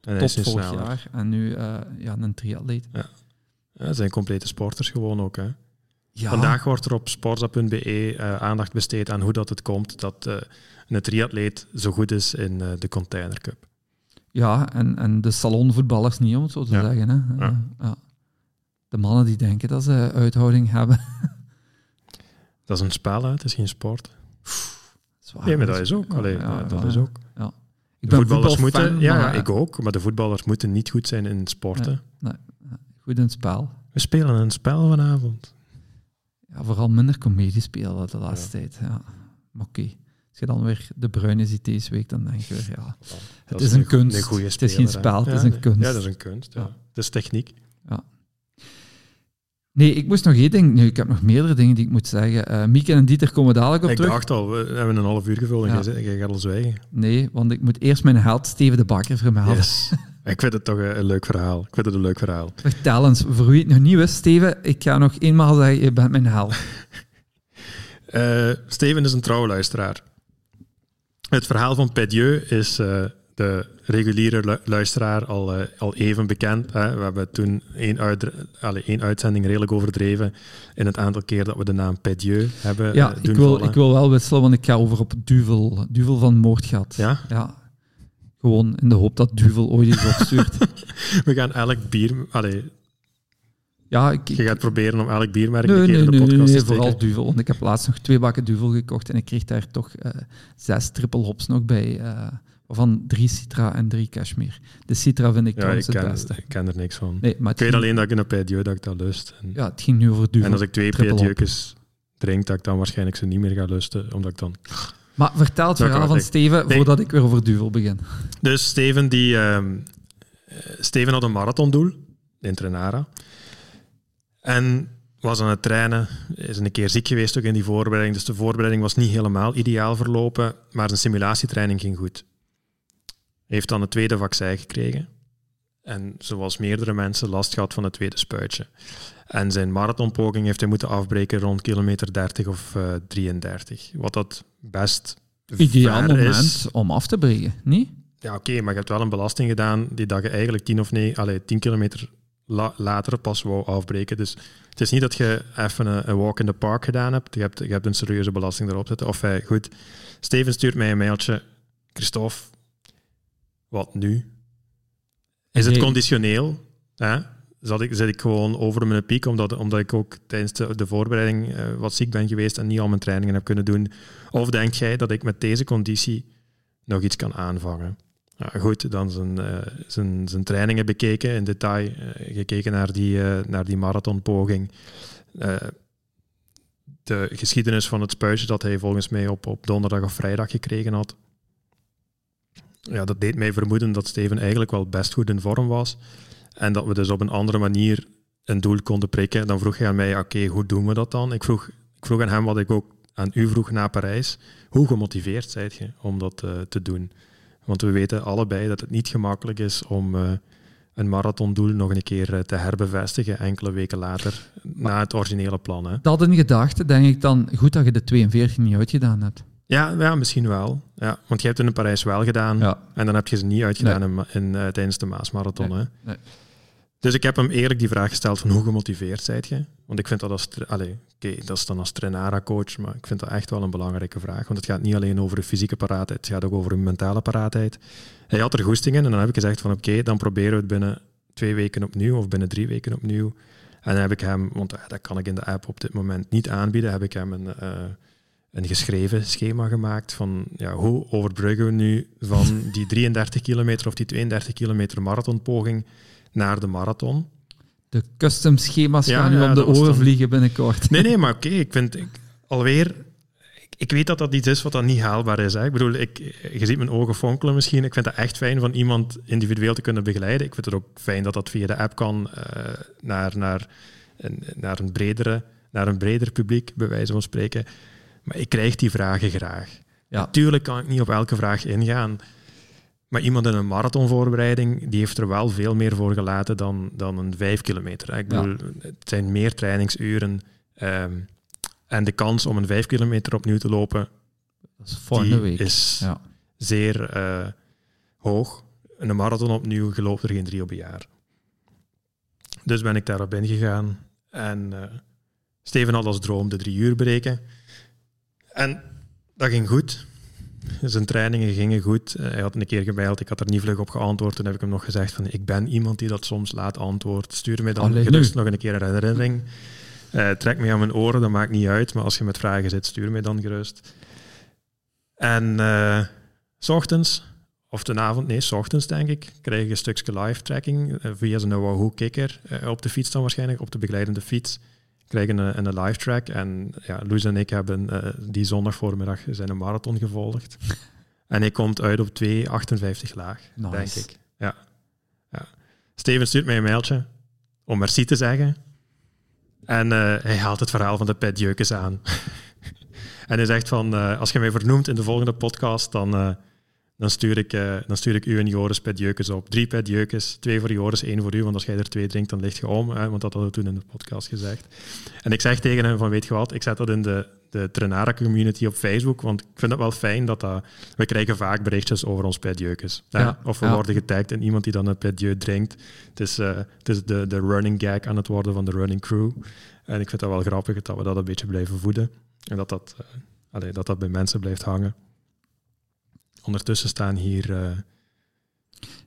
En tot vorig sneller. jaar. En nu eh, ja, een triatleet. Ja, zijn complete sporters gewoon ook. Hè. Ja, Vandaag wordt er op sporza.be eh, aandacht besteed aan hoe dat het komt dat een triatleet zo goed is in de Container Cup. Ja, en, en de salonvoetballers niet, om het zo te Ja. zeggen. Hè. Ja. De mannen die denken dat ze uithouding hebben. Dat is een spel, hè? het is geen sport. Zwaar, Nee, maar dat is ook. Ja, Allee, ja, ja, dat ja. is ook. Ik De ben voetballers moeten, ja, maar, ik ook, maar de voetballers moeten niet goed zijn in sporten. goed in het spel. We spelen een spel vanavond. ja, vooral minder comedie spelen de laatste tijd. Ja. Maar oké. Als je dan weer de bruine ziet deze week, dan denk je weer, ja, het is, een, kunst. het is geen spel, het is een kunst. Ja, dat is een kunst. Ja. Het is techniek. Ja. Nee, ik moest nog één ding. Nu, ik heb nog meerdere dingen die ik moet zeggen. Uh, Mieke en Dieter komen dadelijk op ik terug. Ik dacht al, we hebben een half uur gevuld en ja. jij gaat al zwijgen. Nee, want ik moet eerst mijn held Steven de Bakker vermelden. Yes. ik vind het toch een, leuk verhaal. Ik vind het een leuk verhaal. Vertel eens, voor wie het nog niet wist, Steven, ik ga nog eenmaal zeggen, je bent mijn held. uh, Steven is een trouwe luisteraar. Het verhaal van Pedieu is uh, de reguliere luisteraar al, uh, al even bekend. Hè. We hebben toen één, uit, allez, één uitzending redelijk overdreven in het aantal keer dat we de naam Pedieu hebben ja, doen ik wil, vallen. ik wil wel wisselen, want ik ga over op Duvel. Duvel van Moordgat. Ja? Ja. Gewoon in de hoop dat Duvel ooit iets opstuurt. we gaan elk bier... Allez, ja, ik, je gaat proberen om elk biermerk nee, een keer nee, in de nee, podcast nee, te steken. vooral Duvel. Want ik heb laatst nog twee bakken Duvel gekocht en ik kreeg daar toch uh, zes triple hops nog bij. Uh, waarvan drie Citra en drie Cashmere. De Citra vind ik ja, trouwens ik het ken, beste. Ik ken er niks van. Nee, maar ik weet alleen dat ik een Pedieu dat ik dat lust. En, ja, het ging nu over Duvel. en als ik twee. Pedieu's drink, dat ik dan waarschijnlijk ze niet meer ga lusten, omdat ik dan... Maar vertel het verhaal van ik. Steven Nee. voordat ik weer over Duvel begin. Dus Steven, die, ehm, eh, Steven had een marathondoel in Trenara. En was aan het trainen. Is een keer ziek geweest ook in die voorbereiding. Dus de voorbereiding was niet helemaal ideaal verlopen. Maar zijn simulatietraining ging goed. Heeft dan het tweede vaccin gekregen. En zoals meerdere mensen last gehad van het tweede spuitje. En zijn marathonpoging heeft hij moeten afbreken rond kilometer 30 of eh 33. Wat dat best Ideaal moment is. om af te breken, niet? Ja, oké, maar je hebt wel een belasting gedaan die dat je eigenlijk 10 of nee, allee, 10 kilometer la- later pas wou afbreken. Dus het is niet dat je even een, een walk in the park gedaan hebt. Je hebt, je hebt een serieuze belasting erop zitten. Of eh, goed, Steven stuurt mij een mailtje. Christophe, wat nu? Is het Nee. conditioneel? Hè? Zat ik, zit ik gewoon over mijn piek, omdat, omdat ik ook tijdens de, de voorbereiding eh, wat ziek ben geweest en niet al mijn trainingen heb kunnen doen? Of denk jij dat ik met deze conditie nog iets kan aanvangen? Ja, goed, dan zijn, eh, zijn, zijn trainingen bekeken, in detail eh, gekeken naar die, naar die marathonpoging. De geschiedenis van het spuitje dat hij volgens mij op, op donderdag of vrijdag gekregen had. Ja, dat deed mij vermoeden dat Steven eigenlijk wel best goed in vorm was. En dat we dus op een andere manier een doel konden prikken. Dan vroeg hij aan mij, oké, hoe doen we dat dan? Ik vroeg, ik vroeg aan hem wat ik ook aan u vroeg na Parijs. Hoe gemotiveerd zijt je om dat eh, te doen? Want we weten allebei dat het niet gemakkelijk is om eh, een marathondoel nog een keer eh, te herbevestigen enkele weken later, na het originele plan. Hè? Dat in gedachten denk ik dan goed dat je de 42 niet uitgedaan hebt. Ja, ja, misschien wel. Ja, want je hebt het in Parijs wel gedaan Ja. en dan heb je ze niet uitgedaan in, in, eh, tijdens de Maasmarathon. Nee, hè? nee. Dus ik heb hem eerlijk die vraag gesteld van hoe gemotiveerd zijt je? Want ik vind dat als... Allee, oké, dat is dan als Trenara-coach, maar ik vind dat echt wel een belangrijke vraag. Want het gaat niet alleen over de fysieke paraatheid, het gaat ook over de mentale paraatheid. Hij had er goesting in en dan heb ik gezegd van oké, dan proberen we het binnen twee weken opnieuw of binnen drie weken opnieuw. En dan heb ik hem, want eh, dat kan ik in de app op dit moment niet aanbieden, heb ik hem een, eh, een geschreven schema gemaakt van ja, hoe overbruggen we nu van die 33 kilometer of die 32 kilometer marathonpoging naar de marathon. De custom schema's Ja, gaan nu ja, om de oren dan- vliegen binnenkort. Nee, nee, maar oké, ik vind ik, alweer... Ik, ik weet dat dat iets is wat dan niet haalbaar is. Hè. Ik bedoel, ik, je ziet mijn ogen fonkelen misschien. Ik vind het echt fijn van iemand individueel te kunnen begeleiden. Ik vind het ook fijn dat dat via de app kan eh, naar, naar, een, naar, een bredere, naar een breder publiek, bij wijze van spreken. Maar ik krijg die vragen graag. Ja. Natuurlijk kan ik niet op elke vraag ingaan. Maar iemand in een marathonvoorbereiding, die heeft er wel veel meer voor gelaten dan, dan een vijf kilometer. Ik Ja. bedoel, het zijn meer trainingsuren. ehm, en de kans om een vijf kilometer opnieuw te lopen, Dat is die week. is Ja. zeer eh, hoog. Een marathon opnieuw gelooft er geen drie op een jaar. Dus ben ik daarop ingegaan. En eh, Steven had als droom de drie uur bereiken. En dat ging goed. Zijn trainingen gingen goed. Eh, hij had een keer gemaild, ik had er niet vlug op geantwoord. Toen heb ik hem nog gezegd van, ik ben iemand die dat soms laat antwoord. Stuur mij dan Allee, gerust nu. nog een keer een herinnering. Eh, trek me aan mijn oren, dat maakt niet uit. Maar als je met vragen zit, stuur mij dan gerust. En eh, s ochtends, of de avond, nee, s ochtends denk ik, krijg ik een stukje live tracking via zijn Wahoo kicker op de fiets dan waarschijnlijk, op de begeleidende fiets. Krijgen een, een live track. En ja, Loes en ik hebben uh, die zondag voormiddag zijn een marathon gevolgd. en hij komt uit op 2,58 laag, nice. denk ik. Ja. ja. Steven stuurt mij een mailtje om merci te zeggen. En uh, hij haalt het verhaal van de Pet Jeukes aan. en hij zegt van, uh, als je mij vernoemt in de volgende podcast, dan dan stuur ik, uh, dan stuur ik u en Joris petjeukes op. Drie petjeukes, twee voor Joris, één voor u. Want als jij er twee drinkt, dan ligt je om. Hè, want dat hadden we toen in de podcast gezegd. En ik zeg tegen hem van, weet je wat, ik zet dat in de, de Trenara-community op Facebook. Want ik vind het wel fijn dat dat... We krijgen vaak berichtjes over ons petjeukes. Ja, of we worden getagd in iemand die dan een petjeuk drinkt. Het is, uh, het is de, de running gag aan het worden van de running crew. En ik vind dat wel grappig dat we dat een beetje blijven voeden. En dat dat, uh, allee, dat, dat bij mensen blijft hangen. Ondertussen staan hier. Uh,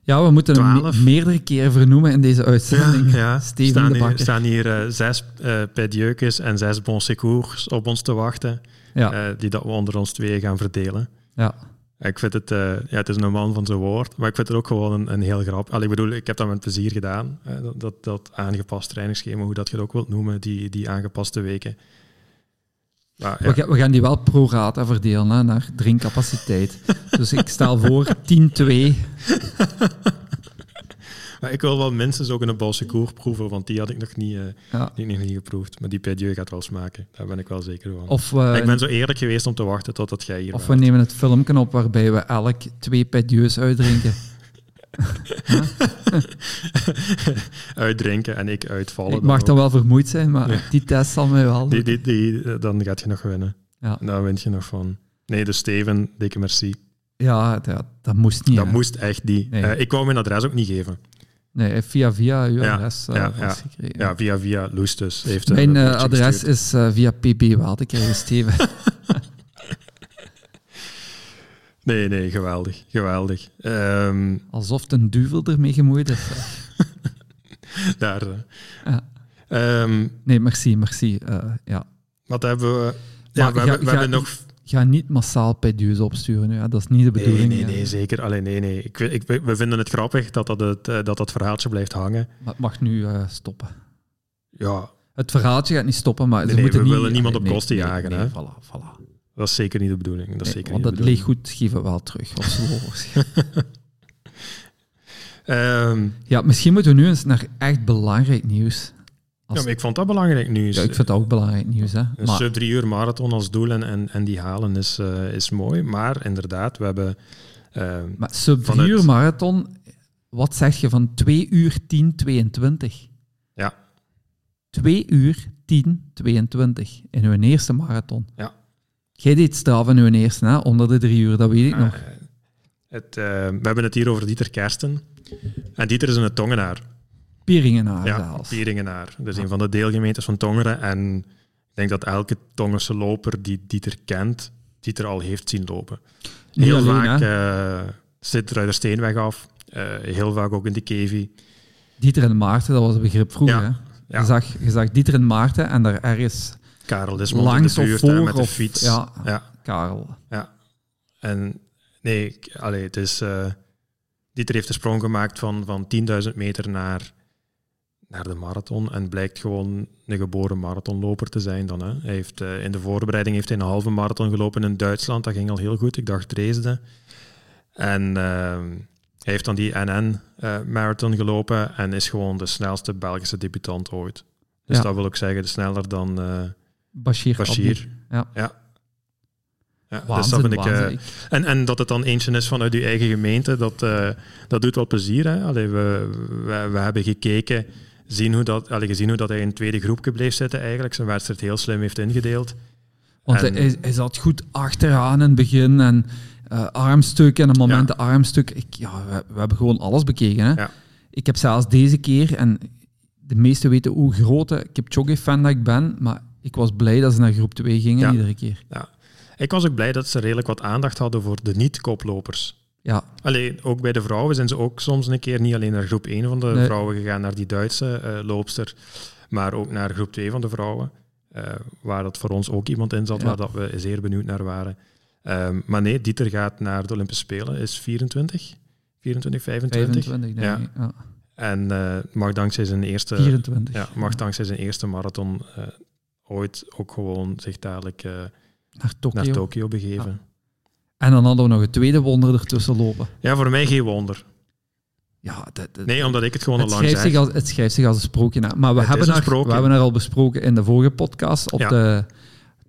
ja, we moeten hem meerdere keren vernoemen in deze uitzending. Ja, ja. Steven staan, de hier, staan hier uh, zes uh, en zes bon secours op ons te wachten. Ja. die dat we onder ons twee gaan verdelen. Ja. Ik vind het, ja, het is een man van zijn woord, maar ik vind het ook gewoon een, een heel grap. Allee, ik bedoel, ik heb dat met plezier gedaan. dat, dat, dat aangepast trainingsschema, hoe dat je het ook wilt noemen, die, die aangepaste weken. Ah, ja. we, gaan die wel pro rata verdelen hè, naar drinkcapaciteit. dus ik stel voor 10-2. maar ik wil wel minstens ook een Balse koer proeven, want die had ik nog niet, uh, ja. nog niet geproefd. Maar die Pedieu gaat wel smaken, daar ben ik wel zeker van. Of, ik ben zo eerlijk geweest om te wachten totdat jij hier Of we nemen het filmpje op waarbij we elk twee Pedieus uitdrinken. Uitdrinken en ik uitvallen. Ik mag dan, wel vermoeid zijn, maar die test zal mij wel. Die, die, die, dan gaat je nog winnen. Ja. Dan wint je nog van. Nee, dus Steven, dikke merci. Ja, dat, dat moest niet. Dat moest echt niet. Uh, ik wou mijn adres ook niet geven. Nee, via via uw adres ja, uh, ja, gekregen. Ja, via via Loestus. Heeft mijn uh, adres is via PB krijgen, Steven. Nee, nee, geweldig. Geweldig. Um, Alsof een duvel ermee gemoeid is. Daar. Ja. Um, nee, merci, merci. Uh, ja. Wat hebben we... Ja, we, ga, hebben, we ga, hebben nog... Ga niet massaal pedieus opsturen, ja. dat is niet de bedoeling. Nee, nee, nee zeker. Alleen nee, nee. Ik, ik, we vinden het grappig dat dat, het, dat dat verhaaltje blijft hangen. Maar het mag nu uh, stoppen. Ja. Het verhaaltje gaat niet stoppen, maar nee, ze nee, moeten we niet... willen niemand op kosten jagen. hè? Voilà, voilà. Dat is zeker niet de bedoeling. Dat is zeker want niet dat leeggoed geven we wel terug. Of zo. um, ja, misschien moeten we nu eens naar echt belangrijk nieuws. Als... Ja, maar ik vond dat belangrijk nieuws. Ja, ik vind dat ook belangrijk nieuws. Hè. Een sub drie uur marathon als doel en, en, en die halen is, uh, is mooi. Maar inderdaad, we hebben... Uh, maar sub drie uur marathon, wat zeg je van 2 uur 10, 22? Ja. 2 uur 10, 22 in hun eerste marathon. Ja. Jij deed straf in uw eerste, hè? onder de drie uur, dat weet ik nog. Uh, het, uh, we hebben het hier over Dieter Kersten. En Dieter is een Tongenaar. Pieringenaar ja, zelfs. Pieringenaar. Dat is een van de deelgemeentes van Tongeren. En ik denk dat elke Tongense loper die Dieter kent, Dieter al heeft zien lopen. Heel alleen, vaak uh, zit er uit de Steenweg af. heel vaak ook in de Kevi. Dieter en Maarten, dat was een begrip vroeger. Ja. Ja. Je, zag, je zag Dieter en Maarten en daar ergens Karel Desmond langs in de buurt, of met de fiets. Ja, ja, Karel. Ja. En nee, allee, het is... Uh, Dieter heeft de sprong gemaakt van, van 10.000 meter naar, naar de marathon en blijkt gewoon een geboren marathonloper te zijn dan. Hè. Hij heeft, uh, in de voorbereiding heeft hij een halve marathon gelopen in Duitsland. Dat ging al heel goed. Ik dacht Dresden. En uh, hij heeft dan die NN-marathon gelopen en is gewoon de snelste Belgische debutant ooit. Dus ja. dat wil ik zeggen, sneller dan Bashir. Bashir. Ja. ja. Ja, waanzin, dus dat vind ik, uh, en, en dat het dan eentje is vanuit uw eigen gemeente, dat, uh, dat doet wel plezier. Hè? Allee, we, we, we, hebben gekeken, zien hoe dat, allee, gezien hoe dat hij in een tweede groepje bleef zitten eigenlijk, zijn wedstrijd heel slim heeft ingedeeld. Want en, hij, hij, zat goed achteraan in het begin en uh, armstuk en een moment ja. armstuk. Ik, ja, we, we, hebben gewoon alles bekeken. Hè? Ja. Ik heb zelfs deze keer, en de meesten weten hoe grote Kipchoge-fan dat ik ben, maar ik was blij dat ze naar groep 2 gingen ja. iedere keer. Ja. Ik was ook blij dat ze redelijk wat aandacht hadden voor de niet-koplopers. Ja. Alleen, ook bij de vrouwen zijn ze ook soms een keer niet alleen naar groep 1 van de nee. vrouwen gegaan, naar die Duitse uh, loopster, maar ook naar groep 2 van de vrouwen, uh, waar dat voor ons ook iemand in zat, ja. waar dat we zeer benieuwd naar waren. Um, maar nee, Dieter gaat naar de Olympische Spelen, is 24, 24, 25. 25 denk ik, ja. En uh, mag dankzij zijn eerste, 24. Ja, mag dankzij zijn eerste marathon ooit ook gewoon zich dadelijk uh, naar Tokio, naar Tokio begeven. Ja. En dan hadden we nog een tweede wonder ertussen lopen. Ja, voor mij geen wonder. Ja, dat, dat, nee, omdat ik het gewoon het al lang schrijft zeg. Zich als, het schrijft zich als een sprookje. na. Maar we Het hebben, is er, we hebben er al besproken in de vorige podcast op Ja. de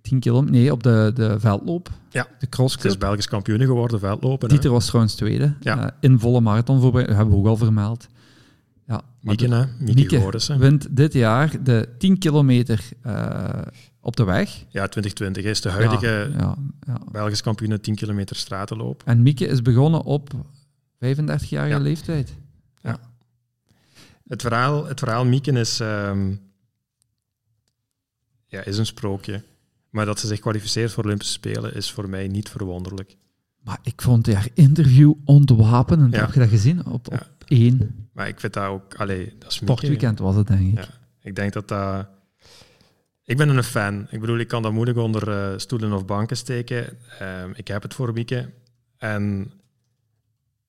10 kilometer, nee, op de, de veldloop, Ja. de Ze is crossclub. Belgisch kampioen geworden, veldlopen. hè. Dieter was trouwens tweede, Ja. eh, in volle marathon voorbij, dat hebben we ook al vermeld. Ja, Mieke, de- hè? Mieke, Mieke wint dit jaar de 10 kilometer eh, op de weg. Ja, 2020 is de huidige Ja, ja, ja. Belgisch kampioen 10 kilometer stratenloop. En Mieke is begonnen op 35-jarige Ja. leeftijd. Het verhaal, het verhaal Mieken is, ehm, ja, is een sprookje. Maar dat ze zich kwalificeert voor Olympische Spelen is voor mij niet verwonderlijk. Maar ik vond haar interview ontwapenend. Ja. Heb je dat gezien? Op, Ja. op één Maar ik vind dat ook... Allee, dat is sportweekend was het, denk ik. Ja. Ik denk dat dat... Ik ben een fan. Ik bedoel, ik kan dat moeilijk onder eh, stoelen of banken steken. Ehm, ik heb het voor Mieke. En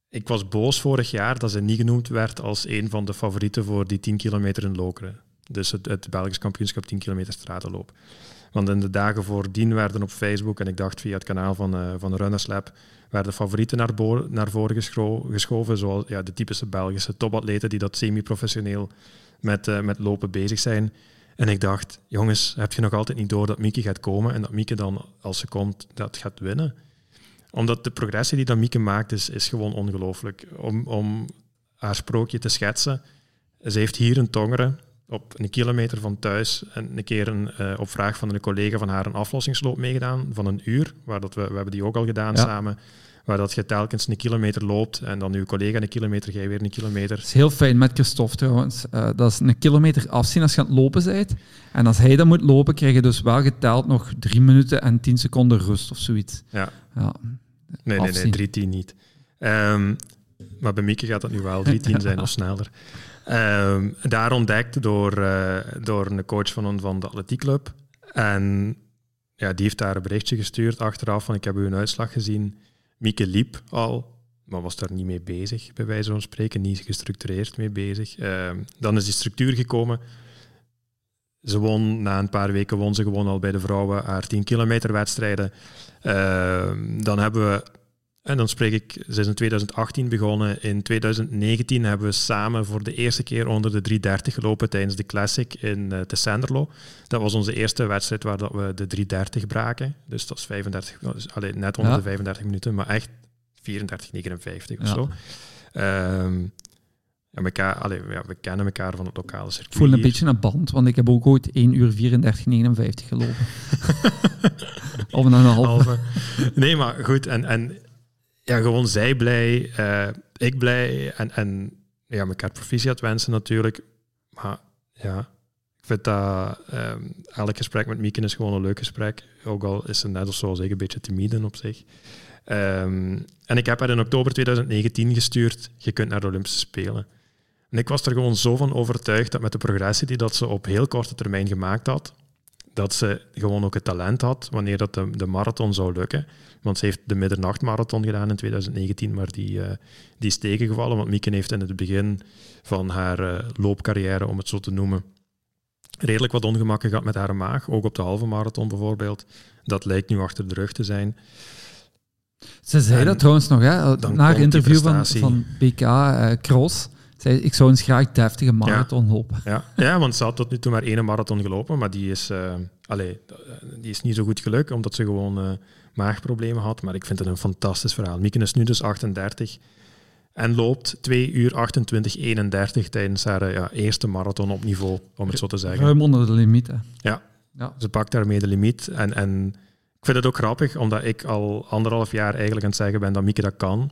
ik was boos vorig jaar dat ze niet genoemd werd als een van de favorieten voor die 10 kilometer in Lokeren. Dus het, het Belgisch kampioenschap 10 kilometer stratenloop. Want in de dagen voordien werden op Facebook, en ik dacht via het kanaal van, eh van Runners Lab, werden favorieten naar, naar voren geschoven, zoals ja, de typische Belgische topatleten die dat semi-professioneel met, eh, met lopen bezig zijn. En ik dacht, jongens, heb je nog altijd niet door dat Mieke gaat komen en dat Mieke dan, als ze komt, dat gaat winnen? Omdat de progressie die dat Mieke maakt, is, is gewoon ongelooflijk. Om, om haar sprookje te schetsen, ze heeft hier een tongeren op een kilometer van thuis en een keer een, eh, op vraag van een collega van haar een aflossingsloop meegedaan van een uur, waar dat we, we hebben die ook al gedaan Ja. samen, waar dat je telkens een kilometer loopt en dan uw collega een kilometer, jij weer een kilometer. Het is heel fijn met Christophe trouwens. Eh, dat is een kilometer afzien als je aan het lopen bent. En als hij dan moet lopen, krijg je dus wel geteld nog drie minuten en tien seconden rust of zoiets. Ja. Ja. Nee, nee, nee, 3-10 niet. Ehm, maar bij Mieke gaat dat nu wel 3-10 zijn of sneller. Ehm, daar ontdekt door, eh, door een coach van, van de atletiekclub. En ja, die heeft daar een berichtje gestuurd achteraf van ik heb uw uitslag gezien. Mieke liep al, maar was daar niet mee bezig, bij wijze van spreken. Niet gestructureerd mee bezig. Ehm, dan is die structuur gekomen. Ze won, na een paar weken won ze gewoon al bij de vrouwen haar 10 kilometer wedstrijden. Ehm, dan hebben we, en dan spreek ik, ze is in 2018 begonnen. In 2019 hebben we samen voor de eerste keer onder de 330 gelopen tijdens de Classic in uh, Tessenderlo. Dat was onze eerste wedstrijd waar dat we de 330 braken. Dus dat is 35, dus, allee, net onder Ja. de 35 minuten, maar echt 34, 59 of Ja. zo. Ehm, elkaar, allee, ja, we kennen elkaar van het lokale circuit. Ik voel een hier. beetje een band, want ik heb ook ooit 1 uur 34, 59 gelopen. of een half. Halve. Nee, maar goed. En, en ja, gewoon zij blij, eh, ik blij. En, en ja, elkaar proficiat wensen natuurlijk. Maar ja, ik vind dat ehm, elk gesprek met Mieke is gewoon een leuk gesprek. Ook al is ze net als zoals ik een beetje timide op zich. Ehm, en ik heb haar in oktober 2019 gestuurd. Je kunt naar de Olympische Spelen. En ik was er gewoon zo van overtuigd dat met de progressie die dat ze op heel korte termijn gemaakt had, dat ze gewoon ook het talent had wanneer dat de, de marathon zou lukken. Want ze heeft de middernachtmarathon gedaan in 2019, maar die, eh, die is tegengevallen. Want Mieke heeft in het begin van haar eh, loopcarrière, om het zo te noemen, redelijk wat ongemakken gehad met haar maag. Ook op de halve marathon bijvoorbeeld. Dat lijkt nu achter de rug te zijn. Ze zei En dat trouwens nog, hè, na het interview van, van BK eh, Cross. Zei, ik zou eens graag deftige marathon lopen. Ja, ja want ze had tot nu toe maar één marathon gelopen, maar die is, eh, allee, eh, die is niet zo goed gelukt, omdat ze gewoon eh, maagproblemen had. Maar ik vind het een fantastisch verhaal. Mieke is nu dus 38 en loopt 2 uur 28, 31 tijdens haar eh, ja, eerste marathon op niveau, om het zo te zeggen. Ruim onder de limieten. Ja. ja. Ze pakt daarmee de limiet. En, en ik vind het ook grappig, omdat ik al anderhalf jaar eigenlijk aan het zeggen ben dat Mieke dat kan.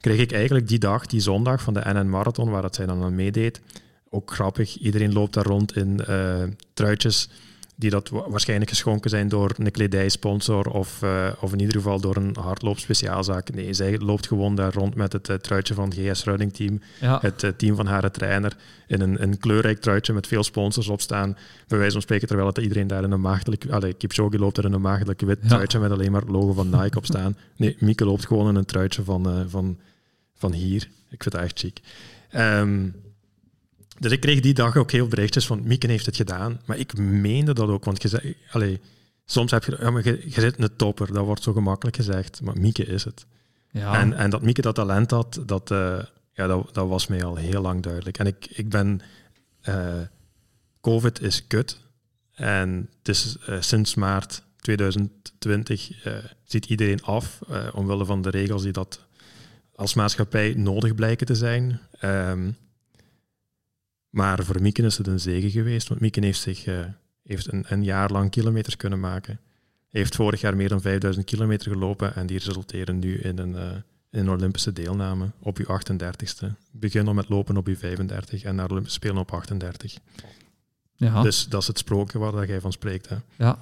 Kreeg ik eigenlijk die dag, die zondag van de NN Marathon, waar dat zij dan aan meedeed, ook grappig. Iedereen loopt daar rond in eh, truitjes die dat wa- waarschijnlijk geschonken zijn door een kledijsponsor of, eh, of in ieder geval door een hardloopspeciaalzaak. Nee, zij loopt gewoon daar rond met het eh, truitje van het GS Running Team Ja. het eh, team van haar trainer in een, een kleurrijk truitje met veel sponsors op staan. Bij wijze van spreken, terwijl het iedereen daar in een maagdelijk... Allee, Kipchoge loopt er in een maagdelijk wit Ja. truitje met alleen maar het logo van Nike op staan. Nee, Mieke loopt gewoon in een truitje van, van, van hier. Ik vind het echt chic. Ehm, dus ik kreeg die dag ook heel berichtjes van Mieke heeft het gedaan. Maar ik meende dat ook, want je zei, allee, soms heb je, ja, maar je, je zit een topper, dat wordt zo gemakkelijk gezegd, maar Mieke is het. Ja. En, en dat Mieke dat talent had, dat, eh, ja, dat, dat was mij al heel lang duidelijk. En ik, ik ben... eh, Covid is kut. En het is eh, sinds maart 2020 eh, ziet iedereen af, omwille van de regels die dat als maatschappij nodig blijken te zijn. Ehm, maar voor Mieke is het een zegen geweest, want Mieke heeft, zich, eh, heeft een, een jaar lang kilometers kunnen maken. Hij heeft vorig jaar meer dan 5000 kilometer gelopen en die resulteren nu in een, eh, in een Olympische deelname op uw 38ste. Begin dan met lopen op uw 35 en naar de Olympische Spelen op 38. ja. Dus dat is het sprookje waar dat jij van spreekt. Hè? ja.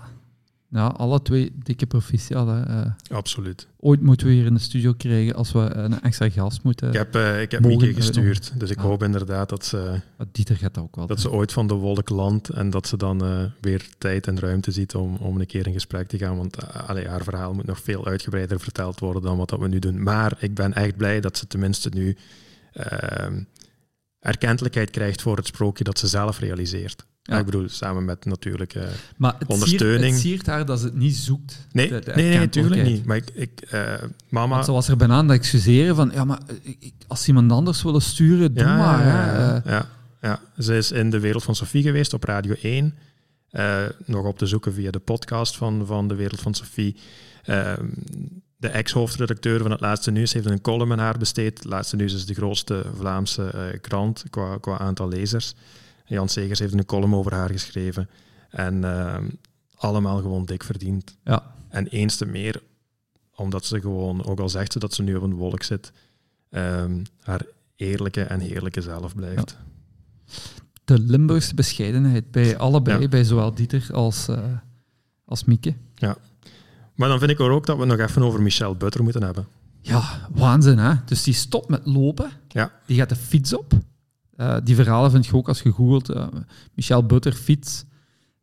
Ja, alle twee dikke proficiat. Eh, Absoluut. ooit moeten we hier in de studio krijgen als we een extra gast moeten. Ik heb, eh, ik heb Mieke gestuurd, dus ik Ah. hoop inderdaad dat ze, Maar Dieter gaat dat ook wel dat doen. ze ooit van de wolk landt en dat ze dan eh, weer tijd en ruimte ziet om, om een keer in gesprek te gaan. Want uh, allee, haar verhaal moet nog veel uitgebreider verteld worden dan wat dat we nu doen. Maar ik ben echt blij dat ze tenminste nu ehm, erkentelijkheid krijgt voor het sprookje dat ze zelf realiseert. Ja. Ik bedoel, samen met natuurlijk... Maar het ondersteuning. Siert, het siert haar dat ze het niet zoekt. nee, de- de nee, nee, natuurlijk niet. Maar ik... ik eh, mama... Want ze was er bijna aan het excuseren van, ja, maar eh, ik- als iemand anders wil sturen, doe maar. Ja, ja, ja, ja. Ze is in de wereld van Sophie geweest op Radio 1. Eh, nog op te zoeken via de podcast van, van de wereld van Sophie. Ehm, de ex-hoofdredacteur van het Laatste Nieuws heeft een column aan haar besteed. Het Laatste Nieuws is de grootste Vlaamse krant qua, qua aantal lezers. Jan Segers heeft een column over haar geschreven. En ehm, allemaal gewoon dik verdiend. ja. En eens te meer, omdat ze gewoon, ook al zegt ze dat ze nu op een wolk zit, ehm, haar eerlijke en heerlijke zelf blijft. De Limburgse bescheidenheid bij allebei, Ja. bij zowel Dieter als, eh, als Mieke. Maar dan vind ik ook dat we nog even over Michel Butter moeten hebben. Ja, waanzin hè. Dus die stopt met lopen, Ja. die gaat de fiets op. Eh, die verhalen vind je ook als je googelt. eh, Michel Butter, fiets.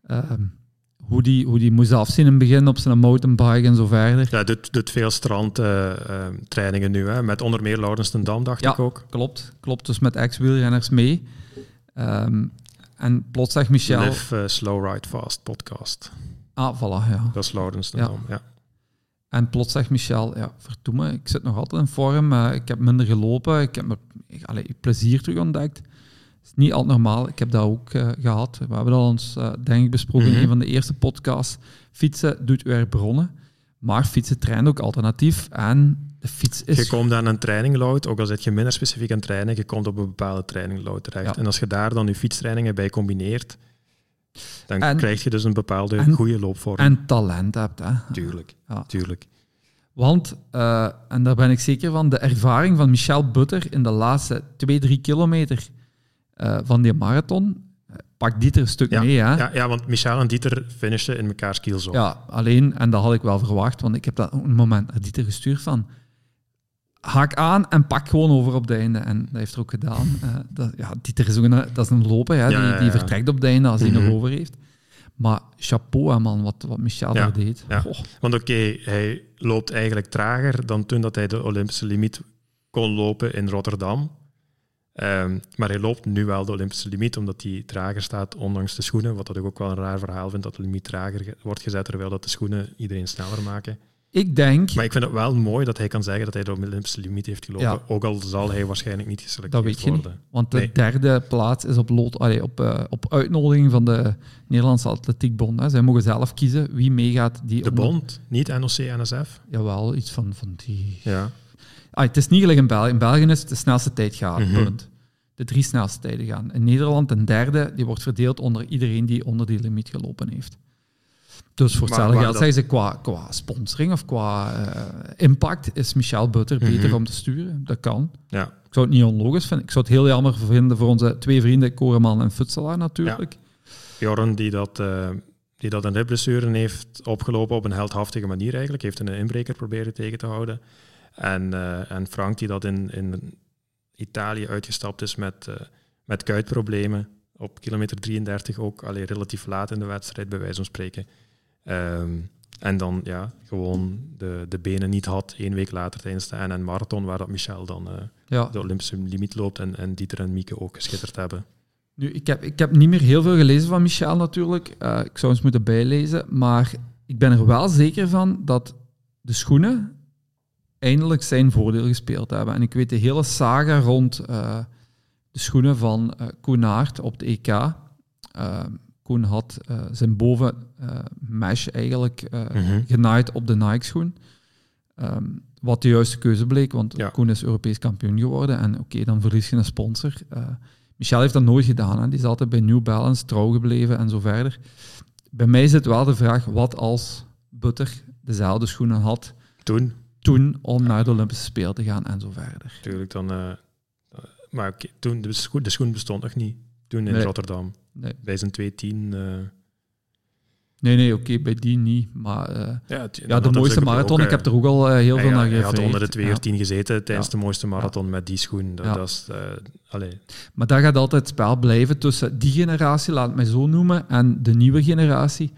Ehm, hoe, die, hoe die moest afzien in het begin op zijn mountainbike en zo verder. Ja, doet, doet veel strandtrainingen nu, hè, met onder meer Laurens ten Dam, dacht Ja. ik ook. Klopt, klopt. Dus met ex-wielrenners mee. Ehm, en plots zegt Michel... Live eh, Slow Ride Fast podcast. Ah, voilà, ja. Dat is Laurens ten Ja. Dam, ja. En plots zegt Michel, ja, verdomme, ik zit nog altijd in vorm, ik heb minder gelopen, ik heb me, ik, allee, plezier terug ontdekt. Het is niet altijd normaal, ik heb dat ook eh, gehad. We hebben dat ons, eh, denk ik, besproken Mhm. in een van de eerste podcasts. Fietsen doet weer bronnen, maar fietsen traint ook alternatief. En de fiets is... Je komt aan een trainingload, ook al zit je minder specifiek aan trainen, je komt op een bepaalde trainingload terecht. Ja. En als je daar dan je fietstrainingen bij combineert, dan En- krijg je dus een bepaalde en- goede loopvorm. En talent hebt, hè. tuurlijk, Ja. tuurlijk. Want, eh, en daar ben ik zeker van, de ervaring van Michel Butter in de laatste twee, drie kilometer eh, van die marathon, pakt Dieter een stuk Ja, mee, hè. Ja, ja, want Michel en Dieter finishten in mekaars kiels op. Ja, alleen, en dat had ik wel verwacht, want ik heb dat een moment naar Dieter gestuurd van haak aan en pak gewoon over op het einde. En dat heeft er ook gedaan. Eh, dat, ja, Dieter is ook een, dat is een loper, hè, Ja, die, die vertrekt op het einde als hij Mhm. nog over heeft. Maar chapeau, hè, man, wat, wat Michel Ja, daar deed. ja. Want oké, hij loopt eigenlijk trager dan toen dat hij de Olympische limiet kon lopen in Rotterdam. Ehm, maar hij loopt nu wel de Olympische limiet, omdat hij trager staat, ondanks de schoenen. Wat dat ik ook wel een raar verhaal vind, dat de limiet trager ge- wordt gezet, terwijl dat de schoenen iedereen sneller maken. ik denk, Maar ik vind het wel mooi dat hij kan zeggen dat hij de Olympische limiet heeft gelopen. Ja. Ook al zal hij waarschijnlijk niet geselecteerd Dat weet je niet. worden. want de Nee. derde plaats is op, lood, allee, op, eh, op uitnodiging van de Nederlandse Atletiekbond. Hè. Zij mogen zelf kiezen wie meegaat. Die De onder- bond, niet NOC-NSF. Jawel, iets van, van die Ja. Ah, het is niet gelijk in België. In België is het de snelste tijd gaan. Mhm. punt. De drie snelste tijden gaan. In Nederland een derde, die wordt verdeeld onder iedereen die onder die limiet gelopen heeft. Dus voor hetzelfde geld zeggen ze qua, qua sponsoring of qua eh, impact is Michel Butter beter Mhm. om te sturen. Dat kan. ja. Ik zou het niet onlogisch vinden. Ik zou het heel jammer vinden voor onze twee vrienden, Koreman en Futselaar natuurlijk. Bjorn, die dat, eh, die dat een ribblessure heeft opgelopen op een heldhaftige manier eigenlijk, heeft een inbreker proberen tegen te houden. En, eh, en Frank, die dat in, in Italië uitgestapt is met, eh, met kuitproblemen, op kilometer 33 ook, alleen relatief laat in de wedstrijd, bij wijze van spreken. Ehm, en dan ja, gewoon de, de benen niet had, één week later tijdens de NN Marathon, waar dat Michel dan eh, Ja. de Olympische limiet loopt en, en Dieter en Mieke ook geschitterd hebben. Nu, ik heb, ik heb niet meer heel veel gelezen van Michel natuurlijk. Uh, ik zou eens moeten bijlezen. Maar ik ben er wel zeker van dat de schoenen eindelijk zijn voordeel gespeeld hebben. En ik weet de hele saga rond uh, de schoenen van uh, Koen Aert op de EK. Uh, Koen had zijn boven mesh eigenlijk mm genaaid op de Nike-schoen. Um, wat de juiste keuze bleek, want ja. Koen is Europees kampioen geworden. En oké, dan verlies je een sponsor. Michel heeft dat nooit gedaan. Hè. Die is altijd bij New Balance trouw gebleven en zo verder. Bij mij zit wel de vraag, wat als Butter dezelfde schoenen had toen, toen om naar de Olympische Spelen te gaan en zo verder. Tuurlijk, dan... Uh, maar toen, de schoen, de schoen bestond nog niet. Toen in Rotterdam. Nee. Bij zijn 210... Uh, Nee, nee, oké, bij die niet. Maar uh, ja, ja, de mooiste marathon, ook, ik heb er ook al uh, heel veel naar gevraagd. Hij had onder de 210 ja. gezeten tijdens de mooiste marathon met die schoen. Dat, dat is, uh, Maar daar gaat altijd het spel blijven tussen die generatie, laat het mij zo noemen, en de nieuwe generatie.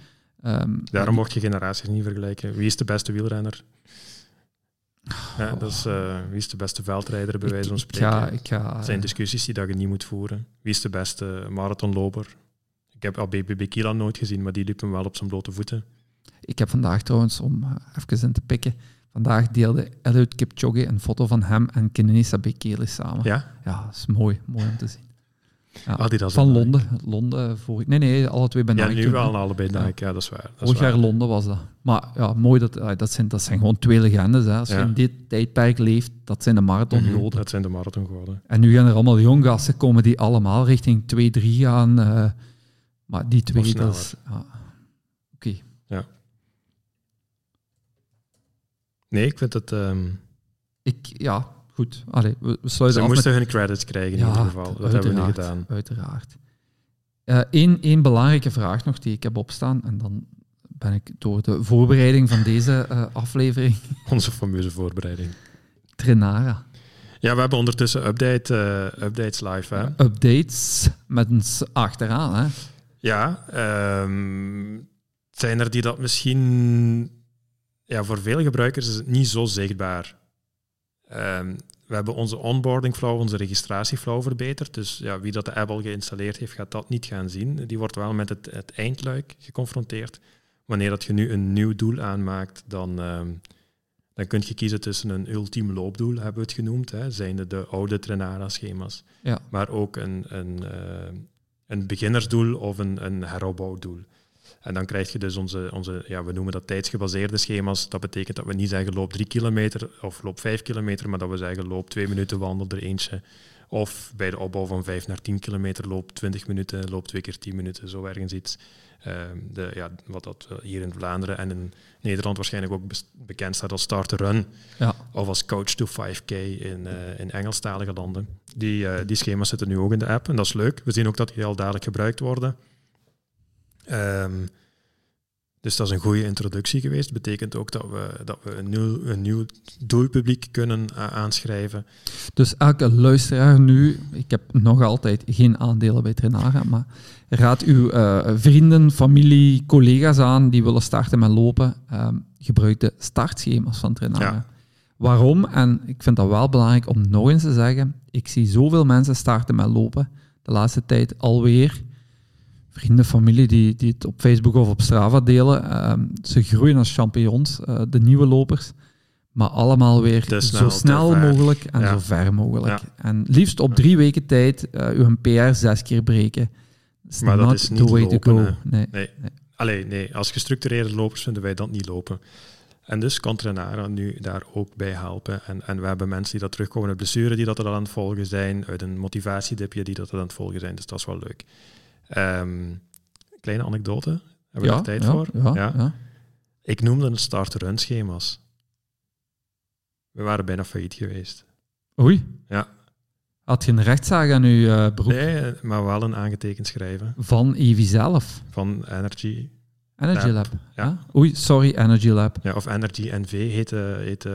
Um, Daarom mocht je generaties niet vergelijken. Wie is de beste wielrenner? Ja, dat is, wie is de beste veldrijder, bij wijze van spreken? Ik ga, dat zijn discussies die dat je niet moet voeren. Wie is de beste marathonloper? Ik heb BBB Kila nooit gezien, maar die liep hem wel op zijn blote voeten. Ik heb vandaag trouwens, om uh, even in te pikken, vandaag deelde Eliud Kipchoge een foto van hem en Kenenisa Bekele samen. Ja? Ja, dat is mooi, mooi om te zien. Ja, dat van Londen. Londen voor, nee, nee, alle twee bij Nike. Ja, nu wel allebei Nike, ja. dat is waar. Vorig jaar Londen was dat. Maar ja, mooi, dat, dat, zijn, dat zijn gewoon twee legendes. Hè. Als je in dit tijdperk leeft, dat zijn de marathongoden. Mm -hmm, dat zijn de marathongoden. En nu gaan er allemaal jonggassen komen die allemaal richting 2-3 gaan... Uh, maar die twee, dat is... Ah, Oké. Okay. Ja. Nee, ik vind het... Um... Ik, ja, goed. Allee, we, we sluiten Ze moesten met... hun credits krijgen in ieder geval. Dat hebben we niet gedaan. Uiteraard. Eén uh, één belangrijke vraag nog die ik heb opstaan. En dan ben ik door de voorbereiding van deze uh, aflevering... Onze fameuze voorbereiding. Trenara. Ja, we hebben ondertussen update, uh, updates live. Hè? Updates met een achteraan, hè? Ja, um, zijn er die dat misschien... Ja, voor veel gebruikers is het niet zo zichtbaar. Um, we hebben onze onboarding flow, onze registratieflow verbeterd. Dus ja, wie dat de app al geïnstalleerd heeft, gaat dat niet gaan zien. Die wordt wel met het, het eindluik geconfronteerd. Wanneer dat je nu een nieuw doel aanmaakt, dan, um, dan kun je kiezen tussen een ultiem loopdoel, hebben we het genoemd. Hè, zijn de, de oude Trenara-schema's. Ja. Maar ook een, een, uh, een beginnersdoel of een, een heropbouwdoel. En dan krijg je dus onze, onze ja, we noemen dat tijdsgebaseerde schema's. Dat betekent dat we niet zeggen loop drie kilometer of loop vijf kilometer, maar dat we zeggen loop twee minuten, wandel er eentje. Of bij de opbouw van vijf naar tien kilometer loop twintig minuten, loop twee keer tien minuten, zo ergens iets. Uh, de, ja, wat dat hier in Vlaanderen en in Nederland waarschijnlijk ook bekend staat als Start to Run. Ja. Of als Coach to 5K in, uh, in Engelstalige landen. Die, uh, die schema's zitten nu ook in de app en dat is leuk. We zien ook dat die al dadelijk gebruikt worden. Um, dus dat is een goede introductie geweest. Betekent ook dat we, dat we een, nieuw, een nieuw doelpubliek kunnen uh, aanschrijven. Dus elke luisteraar nu, ik heb nog altijd geen aandelen bij Trenara, maar raad uw uh, vrienden, familie, collega's aan die willen starten met lopen. Uh, gebruik de startschema's van Trenara. Ja. Waarom? En ik vind dat wel belangrijk om nog eens te zeggen. Ik zie zoveel mensen starten met lopen de laatste tijd alweer vrienden, familie die, die het op Facebook of op Strava delen. Uh, ze groeien als champignons, uh, de nieuwe lopers. Maar allemaal weer snel, zo snel mogelijk en ja. zo ver mogelijk. Ja. En liefst op drie weken tijd uh, uw PR zes keer breken. Maar dat is niet the way lopen, to go. Nee. Nee. nee. Allee, nee, als gestructureerde lopers vinden wij dat niet lopen. En dus kan Trenara nu daar ook bij helpen. En, en we hebben mensen die dat terugkomen uit blessure, die dat er aan het volgen zijn, uit een motivatiedipje, die dat er aan het volgen zijn. Dus dat is wel leuk. Um, kleine anekdote. Hebben we ja, er tijd ja, voor? Ja, ja, Ik noemde het start-run schema's. We waren bijna failliet geweest. Oei. Ja. Had je een rechtszaak aan uw uh, beroep? Nee, maar wel een aangetekend schrijven. Van Evi zelf? Van Energy. Energy Lab. Ja. Oei, sorry, Energy Lab. Ja, of Energy NV heet, heet uh,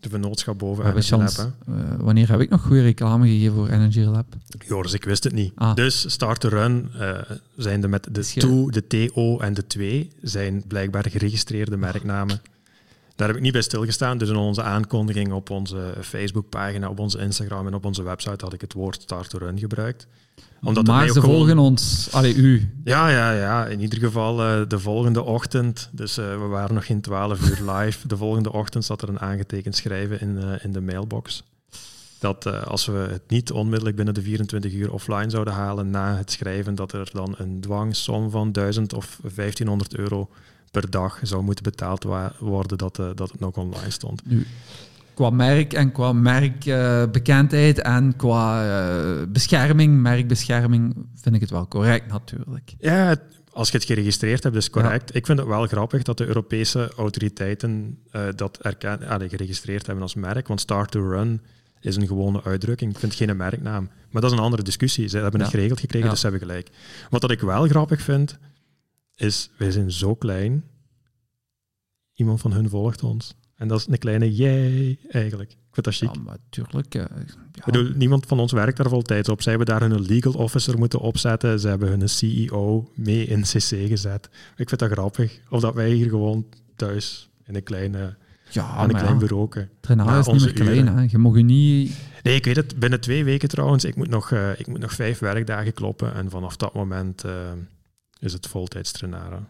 de vennootschap boven Energy chance, Lab. Uh, wanneer heb ik nog goede reclame gegeven voor Energy Lab? Joris, ik wist het niet. Ah. Dus Start to Run uh, zijn de met de 2, de TO en de 2 zijn blijkbaar geregistreerde merknamen. Daar heb ik niet bij stilgestaan. Dus in onze aankondiging op onze Facebookpagina, op onze Instagram en op onze website had ik het woord start to run gebruikt. Omdat maar ze volgen ons, allee, u. Ja, ja, ja. In ieder geval uh, de volgende ochtend, dus uh, we waren nog geen 12 uur live. De volgende ochtend zat er een aangetekend schrijven in, uh, in de mailbox. Dat als we het niet onmiddellijk binnen de 24 uur offline zouden halen na het schrijven, dat er dan een dwangsom van 1000 of 1500 euro per dag zou moeten betaald worden dat, dat het nog online stond. Nu, qua merk en qua merkbekendheid uh, en qua uh, bescherming, merkbescherming, vind ik het wel correct natuurlijk. Ja, als je het geregistreerd hebt, is correct. Ik vind het wel grappig dat de Europese autoriteiten uh, dat erken, allee, geregistreerd hebben als merk, want Start to Run is een gewone uitdrukking. Ik vind het geen merknaam. Maar dat is een andere discussie. Ze hebben het geregeld gekregen, dus ze hebben gelijk. Wat dat ik wel grappig vind, is, wij zijn zo klein. Iemand van hun volgt ons. En dat is een kleine jij eigenlijk. Ik vind dat chic. Ja, maar tuurlijk. Uh, ja. bedoel, niemand van ons werkt daar voltijds op. Zij hebben daar hun legal officer moeten opzetten. Ze hebben hun CEO mee in CC gezet. Ik vind dat grappig. Of dat wij hier gewoon thuis in een kleine... Ja, een klein bureau. Trainer is niet meer klein, hè. Je mag je niet... Nee, ik weet het. Binnen twee weken trouwens. Ik moet nog, uh, ik moet nog vijf werkdagen kloppen. En vanaf dat moment... Uh, is het voltijds trainaren.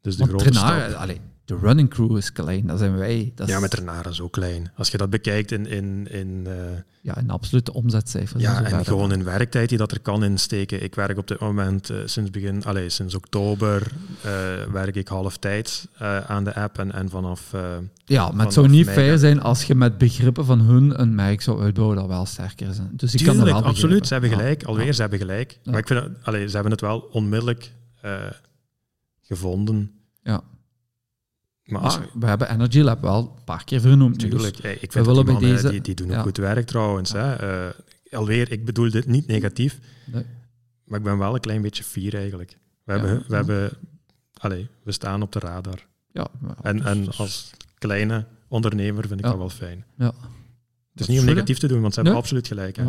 Dus de grote trainaren, de running crew is klein, dat zijn wij. Dat ja, met trainaren zo klein. Als je dat bekijkt in... in, in uh, ja, in absolute omzetcijfers. Ja, en, gewoon in werktijd die dat er kan insteken. Ik werk op dit moment uh, sinds begin, allez, sinds oktober uh, werk ik halftijds aan de app en, en vanaf... ja, maar het zou niet fair zijn als je met begrippen van hun een merk zou uitbouwen dat wel sterker zijn. Dus ik Tuurlijk, kan wel absoluut. Ze hebben gelijk. Alweer, ze hebben gelijk. Maar ik vind, allez, ze hebben het wel onmiddellijk gevonden. Ja. Maar, we hebben Energy Lab wel een paar keer vernoemd. Dus Tuurlijk, dus ik vind we willen bij deze... die, die doen ook goed werk trouwens. Hè. Uh, alweer, ik bedoel dit niet negatief, nee. maar ik ben wel een klein beetje fier eigenlijk. We, ja, hebben, we, hebben, allez, we staan op de radar. Ja, en, en als kleine ondernemer vind ik dat wel fijn. Ja. Het is niet om negatief te doen, want ze hebben absoluut gelijk. Hè.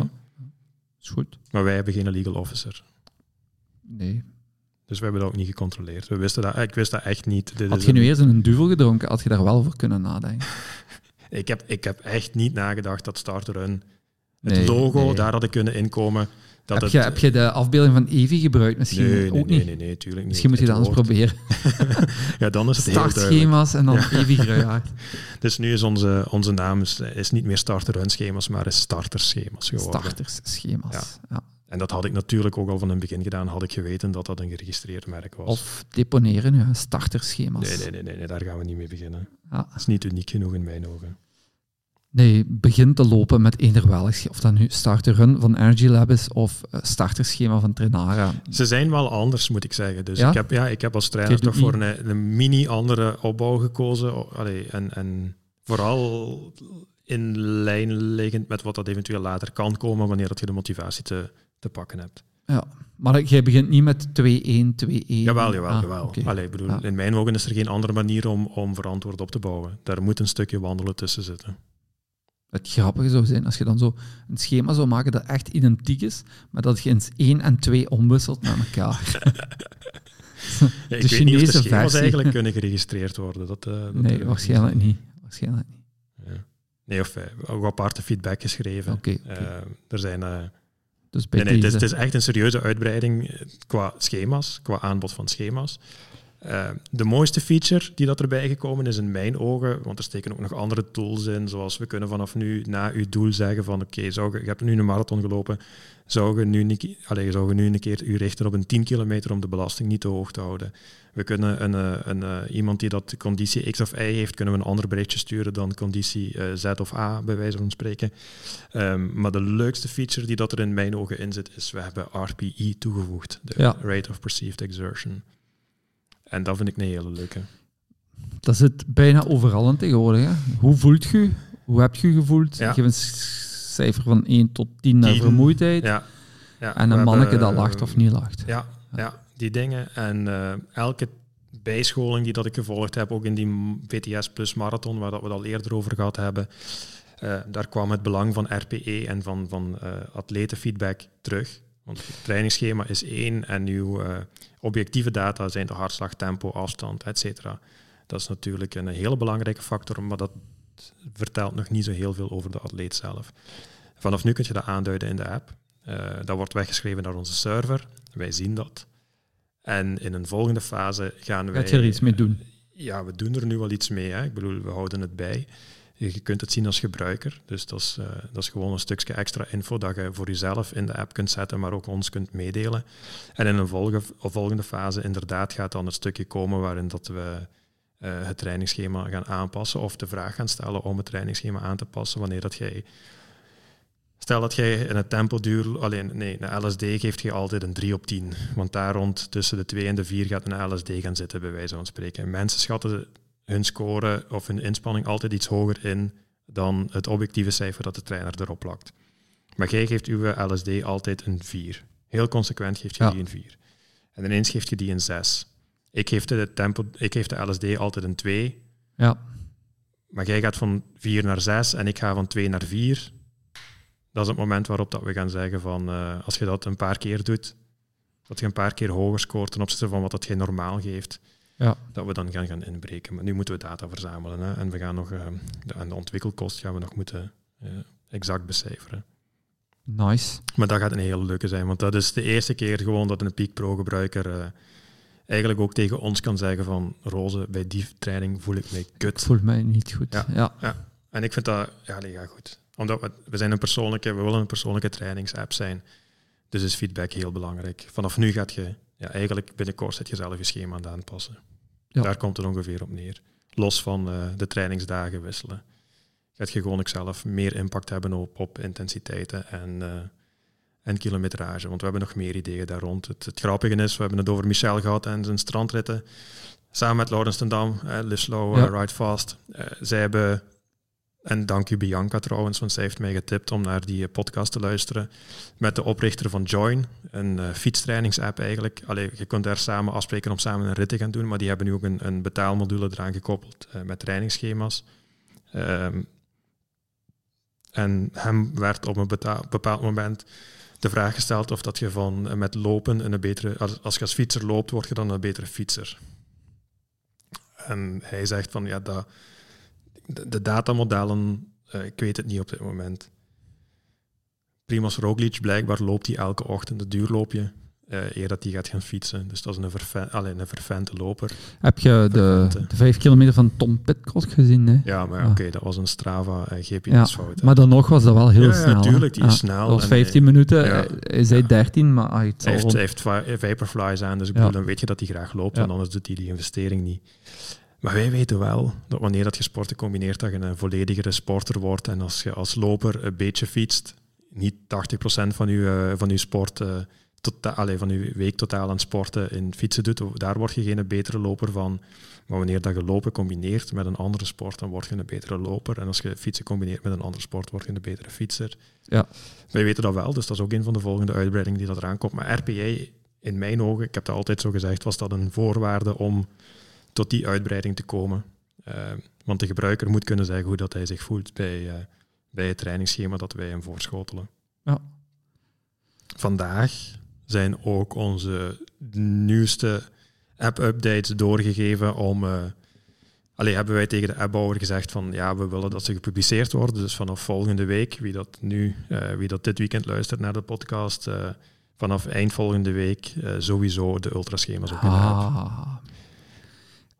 Is goed. Maar wij hebben geen legal officer. Nee, dus we hebben dat ook niet gecontroleerd. We wisten dat, ik wist dat echt niet. Dit had je nu eerst een duvel gedronken, had je daar wel voor kunnen nadenken? ik, heb, ik heb echt niet nagedacht dat Starter Run, het logo, daar had ik kunnen inkomen. Dat heb, je, heb je de afbeelding van Evi gebruikt? Misschien nee, ook nee, niet? Nee, nee, nee, niet. Misschien moet je dat eens proberen. ja, dan is het Startschema's en dan ja. Evi Gruijaard. dus nu is onze, onze naam is, is niet meer Starter Run schema's, maar is starterschema's geworden. Starterschema's, ja. ja. En dat had ik natuurlijk ook al van het begin gedaan, had ik geweten dat dat een geregistreerd merk was. Of deponeren, ja, starterschema's. Nee, nee, nee, nee, nee, daar gaan we niet mee beginnen. Ja. Dat is niet uniek genoeg in mijn ogen. Nee, begin te lopen met eender welk, of dat nu starter run van Energy Lab is of starterschema van Trainara. Ze zijn wel anders, moet ik zeggen. Dus ik, heb, ja, ik heb als trainer toch voor een, een, mini andere opbouw gekozen. Allee, en, en vooral in lijn liggend met wat dat eventueel later kan komen wanneer dat je de motivatie te te pakken hebt. Ja, maar jij begint niet met 2-1, 2-1. Jawel, jawel, ah, jawel. Allee, bedoel, In mijn ogen is er geen andere manier om, om verantwoord op te bouwen. Daar moet een stukje wandelen tussen zitten. Het grappige zou zijn als je dan zo een schema zou maken dat echt identiek is, maar dat je eens 1 en 2 omwisselt met elkaar. ja, ik de weet niet of de schema's versie. eigenlijk kunnen geregistreerd worden. Dat, uh, dat nee, waarschijnlijk niet. Waarschijnlijk niet. Ja. Nee, of uh, ook aparte feedback geschreven. Okay, okay. Uh, er zijn dus nee, nee, het, is, het, is, echt een serieuze uitbreiding eh, qua schema's, qua aanbod van schema's. Uh, de mooiste feature die dat erbij gekomen is in mijn ogen, want er steken ook nog andere tools in, zoals we kunnen vanaf nu na uw doel zeggen van oké, okay, je hebt nu een marathon gelopen, zou je nu, niet, allez, zou je nu een keer u richten op een 10 kilometer om de belasting niet te hoog te houden. We kunnen een, eh, een, een, iemand die dat conditie X of Y heeft, kunnen we een ander berichtje sturen dan conditie uh, Z of A, bij wijze van spreken. Um, maar de leukste feature die dat er in mijn ogen in zit, is we hebben RPE toegevoegd, de ja. Rate of Perceived Exertion. En dat vind ik een hele leuke. Dat zit bijna overal in tegenwoordig. Hè? Hoe voelt je? Hoe heb je gevoeld? Ja. Geef een cijfer van 1 tot 10 naar vermoeidheid. Ja. Ja, en een manneke dat lacht of niet lacht. Ja, ja die dingen. En uh, elke bijscholing die dat ik gevolgd heb, ook in die VTS Plus Marathon, waar dat we het al eerder over gehad hebben, uh, daar kwam het belang van RPE en van, van uh, atletenfeedback terug. Want het trainingsschema is één en uw objectieve data zijn de hartslag, tempo, afstand, etc. Dat is natuurlijk een hele belangrijke factor, maar dat vertelt nog niet zo heel veel over de atleet zelf. Vanaf nu kun je dat aanduiden in de app. Uh, dat wordt weggeschreven naar onze server. Wij zien dat. En in een volgende fase gaan wij... Gaat je er iets mee doen? Ja, we doen er nu wel iets mee. Hè. Ik bedoel, we houden het bij. Je kunt het zien als gebruiker. Dus dat is, uh, dat is gewoon een stukje extra info dat je voor jezelf in de app kunt zetten, maar ook ons kunt meedelen. En in een volgende, fase inderdaad gaat dan het stukje komen waarin dat we uh, het trainingsschema gaan aanpassen of de vraag gaan stellen om het trainingsschema aan te passen wanneer dat jij Stel dat jij in het tempoduur, alleen nee, een LSD geeft je altijd een 3 op 10. Want daar rond tussen de 2 en de 4 gaat een LSD gaan zitten, bij wijze van spreken. mensen schatten hun score of hun inspanning altijd iets hoger in dan het objectieve cijfer dat de trainer erop plakt. Maar jij geeft uw LSD altijd een 4. Heel consequent geeft je die een 4. En ineens geeft je die een 6. Ik geef de, tempo, ik geef de LSD altijd een 2. Ja. Maar jij gaat van 4 naar 6 en ik ga van 2 naar 4 dat is het moment waarop dat we gaan zeggen van uh, als je dat een paar keer doet, dat je een paar keer hoger scoort ten opzichte van wat dat je normaal geeft, ja. dat we dan gaan, gaan inbreken. Maar nu moeten we data verzamelen hè, en we gaan nog uh, de, de ontwikkelkost gaan we nog moeten uh, exact becijferen. Nice. Maar dat gaat een hele leuke zijn, want dat is de eerste keer gewoon dat een Peak Pro gebruiker eigenlijk ook tegen ons kan zeggen van Roze, bij die training voel ik mij kut. Ik voel mij niet goed. Ja, ja. ja. En ik vind dat, ja, nee, ja goed omdat we, we zijn een persoonlijke, we willen een persoonlijke trainingsapp zijn. Dus is feedback heel belangrijk. Vanaf nu gaat je, ja, eigenlijk binnenkort zet je zelf je schema aan het aanpassen. Ja. Daar komt het ongeveer op neer. Los van uh, de trainingsdagen wisselen. Gaat je gewoon ook zelf meer impact hebben op, op intensiteiten en, uh, en kilometrage. Want we hebben nog meer ideeën daar rond. Het, het, grappige is, we hebben het over Michel gehad en zijn strandritten. Samen met Laurens ten Dam, uh, Live Slow, ja. Ride Fast. zij hebben en dank u Bianca trouwens, want zij heeft mij getipt om naar die podcast te luisteren. Met de oprichter van Join, een uh, fietstrainingsapp eigenlijk. Allee, je kunt daar samen afspreken om samen een rit te gaan doen, maar die hebben nu ook een, een betaalmodule eraan gekoppeld uh, met trainingsschema's. Um, en hem werd op een bepaald moment de vraag gesteld of dat je van met lopen een betere, als, als je als fietser loopt, word je dan een betere fietser. En hij zegt van ja, dat de, de datamodellen, uh, ik weet het niet op dit moment. Primoz Roglic, blijkbaar loopt hij elke ochtend het duurloopje. Uh, eer dat hij gaat gaan fietsen. Dus dat is een, verven, alleen een vervente loper. Heb je de, de vijf kilometer van Tom Pitcock gezien? Hè? Ja, maar ja. oké, dat was een Strava uh, GPS-fout. Ja, maar dan nog was dat wel heel ja, snel. Ja, tuurlijk, die is snel. Dat was 15 minuten, hij zei 13, maar hij, hij heeft, heeft Vaporflies aan, dus ik bedoel, dan weet je dat hij graag loopt, want anders doet hij die investering niet. Maar wij weten wel dat wanneer dat je sporten combineert, dat je een volledigere sporter wordt. En als je als loper een beetje fietst, niet 80% van je, uh, van je sport, uh, allez, van je week totaal aan sporten in fietsen doet, daar word je geen betere loper van. Maar wanneer dat je lopen combineert met een andere sport, dan word je een betere loper. En als je fietsen combineert met een andere sport, word je een betere fietser. Ja. Wij weten dat wel, dus dat is ook een van de volgende uitbreidingen die dat eraan komt. Maar RPA, in mijn ogen, ik heb dat altijd zo gezegd, was dat een voorwaarde om tot die uitbreiding te komen. Uh, want de gebruiker moet kunnen zeggen hoe dat hij zich voelt bij, uh, bij het trainingsschema dat wij hem voorschotelen. Ja. Vandaag zijn ook onze nieuwste app-updates doorgegeven om... Uh, Allee, hebben wij tegen de appbouwer gezegd van ja, we willen dat ze gepubliceerd worden. Dus vanaf volgende week, wie dat nu, wie dat dit weekend luistert naar de podcast, vanaf eind volgende week sowieso de ultraschema's op in de ah.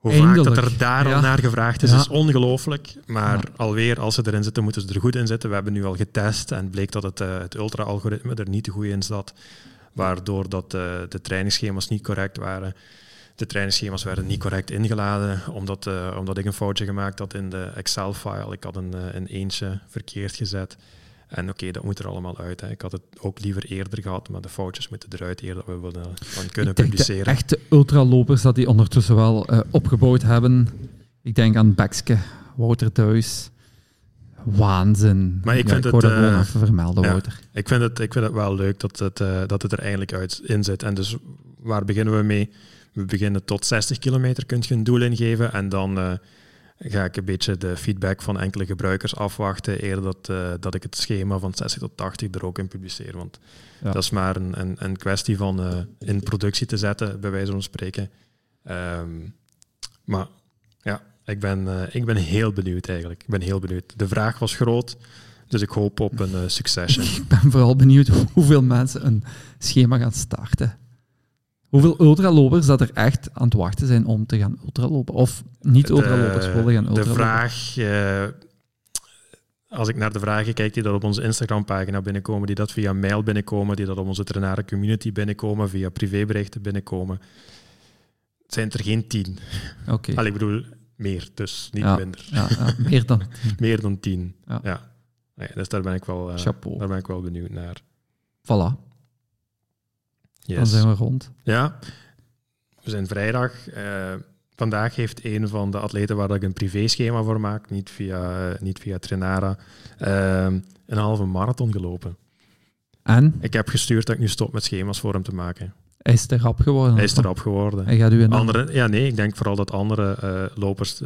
Hoe Eindelijk. vaak dat er daar ja. al naar gevraagd is, ja. is ongelooflijk. Maar ja. alweer, als ze erin zitten, moeten ze er goed in zitten. We hebben nu al getest en bleek dat het, uh, het ultra-algoritme er niet te goed in zat. Waardoor dat, uh, de trainingsschema's niet correct waren. De trainingsschema's werden niet correct ingeladen, omdat, uh, omdat ik een foutje gemaakt had in de Excel-file. Ik had een, een eentje verkeerd gezet. En oké, okay, dat moet er allemaal uit. Hè. Ik had het ook liever eerder gehad, maar de foutjes moeten eruit eer dat we willen van kunnen publiceren. De echte ultralopers dat die ondertussen wel uh, opgebouwd hebben. Ik denk aan Bekske, Wouter Thuis. Waanzin. Maar ik ja, vind ik het, uh, gewoon even vermelden, ja, Wouter. Ik vind, het, ik vind het wel leuk dat het, uh, dat het er eindelijk uit in zit. En dus waar beginnen we mee? We beginnen tot 60 kilometer, kun je een doel ingeven en dan ga ik een beetje de feedback van enkele gebruikers afwachten, eerder dat, uh, dat ik het schema van 60 tot 80 er ook in publiceer. Want ja. dat is maar een, een, een kwestie van uh, in productie te zetten, bij wijze van spreken. Um, maar Ja, ik ben, eh, ik ben heel benieuwd eigenlijk. Ik ben heel benieuwd. De vraag was groot, dus ik hoop op een uh, succession. Ik ben vooral benieuwd hoeveel mensen een schema gaan starten. Hoeveel ultralopers dat er echt aan het wachten zijn om te gaan ultralopen? Of niet ultralopers willen gaan ultralopen? De vraag, uh, als ik naar de vragen kijk die dat op onze Instagram-pagina binnenkomen, die dat via mail binnenkomen, die dat op onze trainare community binnenkomen, via privéberichten binnenkomen, zijn er geen tien. Oké. Okay. ik bedoel, meer, dus niet ja, minder. Ja, ja, meer dan meer dan tien. Ja. ja. Nee, dus daar ben ik wel, uh, daar ben ik wel benieuwd naar. Voilà. Yes. Dan zijn we rond. Ja, we zijn vrijdag. Uh, vandaag heeft een van de atleten waar ik een privéschema voor maak, niet via, niet via Trenara, een halve marathon gelopen. En? Ik heb gestuurd dat ik nu stop met schema's voor hem te maken. Hij is te rap geworden. Hij is te rap geworden. Hij gaat u een andere, ja, nee, ik denk vooral dat andere uh, lopers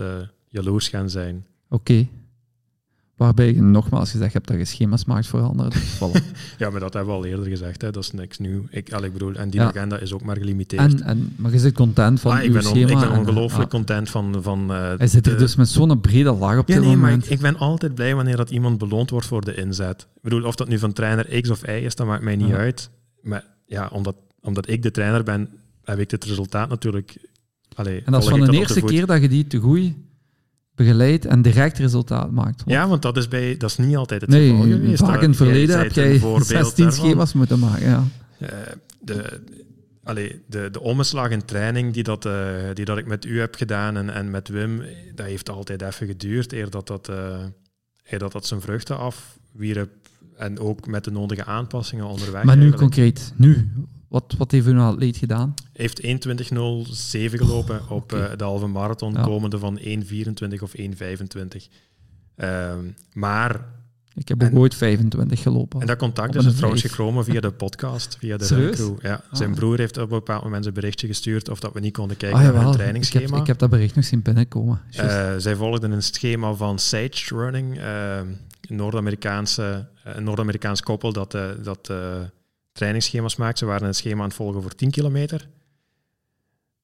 jaloers gaan zijn. Oké. Okay. Waarbij je nogmaals gezegd hebt dat je schema's maakt voor anderen. Dus voilà. ja, maar dat hebben we al eerder gezegd. Hè. Dat is niks nieuw. Ik, al, ik bedoel, en die ja. agenda is ook maar gelimiteerd. En, en, maar je zit content van ah, uw ik ben schema. ik ben ongelooflijk ah. content van... van uh, Hij zit er de, dus met zo'n brede laag op ja, dit nee, moment. Maar ik, ik, ben altijd blij wanneer dat iemand beloond wordt voor de inzet. Ik bedoel, of dat nu van trainer X of Y is, dat maakt mij niet ja. uit. Maar ja, omdat, omdat ik de trainer ben, heb ik het resultaat natuurlijk. Allee, en dat is van de eerste keer dat je die te goed begeleidt en direct resultaat maakt. Ja, want dat is, bij, dat is niet altijd het nee, geval geweest. Vaak in het verleden heb jij 16 schema's moeten maken. Ja. Uh, de, allee, de, de omslag in training die dat, uh, die dat ik met u heb gedaan en, en met Wim, dat heeft altijd even geduurd eer dat dat, uh, eer dat, dat zijn vruchten afwierp. En ook met de nodige aanpassingen onderweg. Maar nu eigenlijk. concreet, nu, wat, wat heeft u nou atleet gedaan? Heeft 1.20.07 gelopen oh, op okay. uh, de halve marathon, Ja. komende van 1.24 of 1.25. Ehm, maar, Ik heb ook En- ooit 25 gelopen. en dat contact is trouwens gekomen via de podcast, via de Crew. Ja, zijn Ah. broer heeft op een bepaald moment een berichtje gestuurd of dat we niet konden kijken ah naar hun jawel, ik heb, trainingsschema. ik heb dat bericht nog zien binnenkomen. Eh, zij volgden een schema van Sage Running, eh, een Noord-Amerikaanse, eh, Noord-Amerikaans koppel dat, eh, dat eh, trainingsschema's maakt. Ze waren een schema aan het volgen voor 10 kilometer.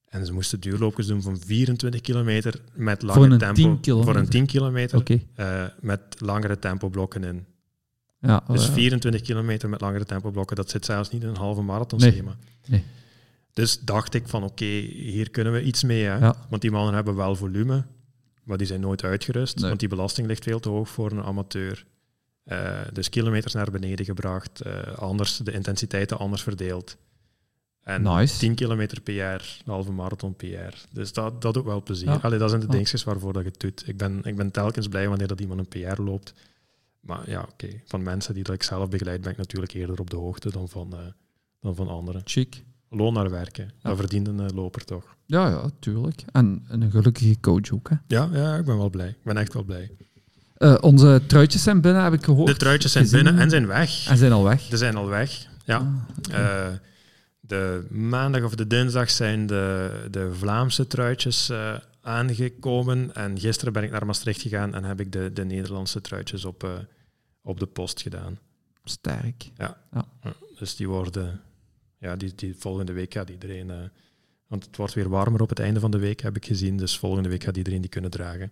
En ze moesten duurloopjes doen van 24 kilometer met Voor langer een tempo. 10 kilometer? Voor een 10 kilometer eh, met langere tempoblokken in. Ja, Dus eh, 24 kilometer met langere tempoblokken, dat zit zelfs niet in een halve marathonschema. Nee. Dus dacht ik van oké, hier kunnen we iets mee. Hè? Ja. Want die mannen hebben wel volume, maar die zijn nooit uitgerust. Nee. Want die belasting ligt veel te hoog voor een amateur. Eh, dus kilometers naar beneden gebracht, eh, anders, de intensiteiten anders verdeeld. En Nice. 10 kilometer per jaar, een halve marathon per jaar. Dus dat, dat doet wel plezier. Ja. Allee, dat zijn de Ja. dingetjes waarvoor dat je het doet. Ik ben, ik ben telkens blij wanneer dat iemand een PR loopt. Maar ja, oké. Van mensen die dat ik zelf begeleid, ben ik natuurlijk eerder op de hoogte dan van, eh, dan van anderen. chic. Loon naar werken. Dat verdient een loper toch? Ja, ja, tuurlijk. En, en een gelukkige coach ook. Hè. Ja, ja, ik ben wel blij. Ik ben echt wel blij. Eh, onze truitjes zijn binnen, heb ik gehoord. De truitjes zijn gezien. binnen en zijn weg. En zijn al weg. Ze zijn al weg. Ja. Ah, Eh, de maandag of de dinsdag zijn de, de Vlaamse truitjes eh, aangekomen. En gisteren ben ik naar Maastricht gegaan en heb ik de, de Nederlandse truitjes op, op de post gedaan. sterk. Dus die worden, ja, die, die volgende week gaat iedereen. want het wordt weer warmer op het einde van de week, heb ik gezien. Dus volgende week gaat iedereen die kunnen dragen.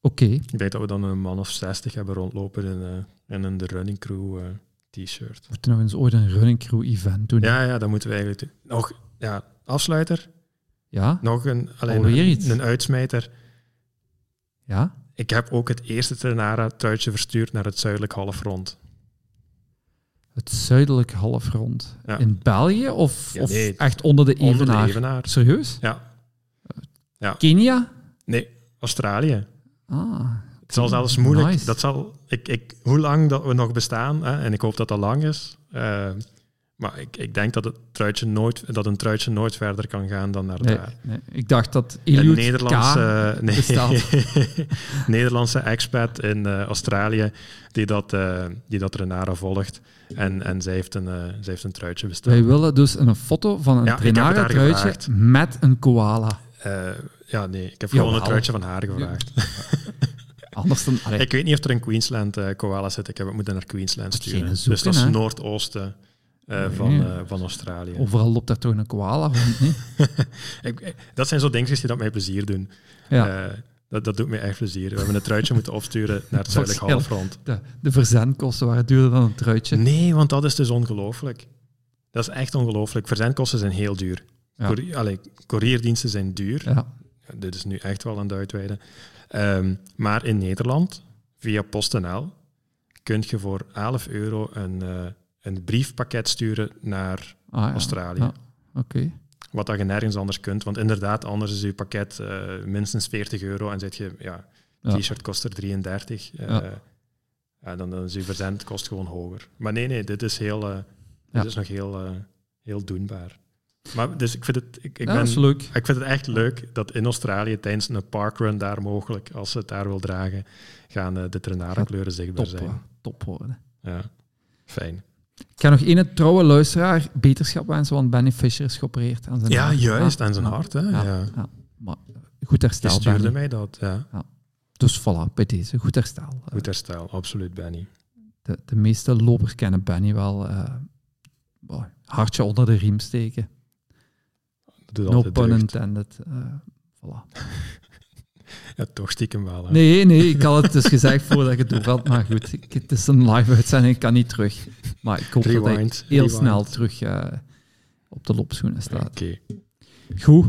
Oké. Ik denk dat we dan een man of 60 hebben rondlopen in, eh, in een de running crew eh, t-shirt. We moeten nog eens ooit een running crew event doen. Ja, ja, dat moeten we eigenlijk doen. Nog, ja, afsluiter. Ja? Nog een, alleen Alweer een, iets? een uitsmijter. Ja? Ik heb ook het eerste Trenara truitje verstuurd naar het zuidelijk halfrond. Het zuidelijk halfrond. Ja. In België of, Ja, of nee, echt onder de Onder de evenaar? Serieus? Ja. Kenia? Nee, Australië. Ah, Het zal zelfs moeilijk. Nice. Dat zal, ik, ik, hoe lang dat we nog bestaan, hè, en ik hoop dat dat lang is. eh, maar ik, ik denk dat, het truitje nooit, dat een truitje nooit verder kan gaan dan naar nee, daar. nee. Ik dacht dat Een Eliud Nederlandse, K nee. Nederlandse expat in eh, Australië die dat, eh, die dat Renara volgt. En, en zij, heeft een, zij heeft een truitje besteld. Wij willen dus een foto van een Ja, Trenara-truitje gevraagd. met een koala. Ja, nee, ik heb gewoon Jawel. een truitje van haar gevraagd. Anders dan... allee, Ik weet niet of er in Queensland eh koala's zitten. Ik heb het moeten naar Queensland sturen. dus dat is hè? noordoosten. eh, van, eh, van Australië. Overal loopt daar toch een koala rond? Ik- dat zijn zo dingetjes die dat mij plezier doen. Ja. Dat, dat doet mij echt plezier. We hebben een truitje moeten opsturen naar het zuidelijk halfrond. De, de verzendkosten waren duurder dan een truitje. Nee, want dat is dus ongelooflijk. Dat is echt ongelooflijk. Verzendkosten zijn heel duur. Ja. Allee, courierdiensten zijn duur. Ja. Dit is nu echt wel aan het uitweiden. Ehm, maar in Nederland, via PostNL, kun je voor 11 euro een, eh, een briefpakket sturen naar Ah, ja. Australië. Ja. Oké. Wat dat je nergens anders kunt. Want inderdaad, anders is je pakket eh, minstens 40 euro en zit je, ja, t-shirt kost er 33. eh, Ja. dan, dan is je verzendkost gewoon hoger. Maar nee, nee, dit is, heel, dit is nog heel, heel doenbaar. Maar dus ik vind het, ik, ik ja, ben, leuk. ik vind het echt leuk dat in Australië tijdens een parkrun daar mogelijk, als ze het daar wil dragen, gaan eh, de trenarenkleuren zichtbaar Top, zijn. top worden. Ja, fijn. Ik ga nog één trouwe luisteraar beterschap wensen, want Benny Fischer is geopereerd aan zijn Ja, hart. juist, Ja, aan zijn ja, hart. Hè? Ja, Ja. Maar goed herstel, stuurde Benny. mij dat, ja. Dus voilà, bij deze, goed herstel. Goed herstel, absoluut, Benny. De, de meeste lopers kennen Benny wel. eh, hartje onder de riem steken. Dat doet No pun deugd. intended. eh, voilà. Ja, toch stiekem wel. Hè? Nee, nee, ik had het dus gezegd voordat je het door had, maar goed, ik, het is een live uitzending, ik kan niet terug. Maar ik hoop dat hij Rewind. heel rewind. snel terug eh, op de loopschoenen staat. Oké. Goed.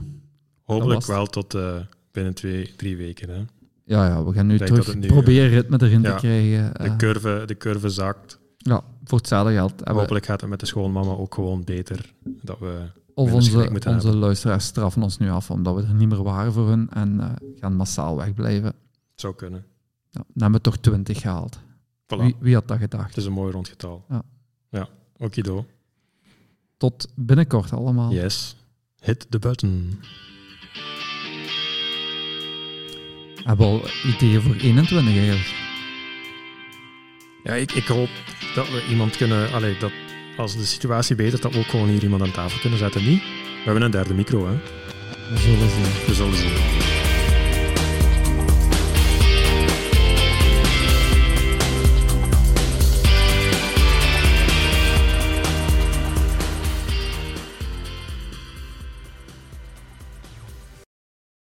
Hopelijk wel tot eh, binnen twee, drie weken. Hè? Ja, ja, we gaan nu Ik terug dat het nu, proberen ritme erin ja, te krijgen. De, curve, de curve zakt. ja, voor hetzelfde geld Hopelijk gaat het met de schoonmama ook gewoon beter. Dat we Of onze, onze hebben. luisteraars straffen ons nu af omdat we er niet meer waren voor hun en eh, gaan massaal wegblijven. Het zou kunnen. Ja, dan hebben we toch 20 gehaald. Voilà. Wie, wie had dat gedacht? Het is een mooi rond getal. Ja. Ja, okido. Tot binnenkort allemaal. Yes. Hit the button. Hebben we al ideeën voor 21 eigenlijk? Ja, ik, ik hoop dat we iemand kunnen... Allee, dat als de situatie betert, dat we ook gewoon hier iemand aan tafel kunnen zetten. Niet? We hebben een derde micro, hè. We zullen zien. We zullen zien.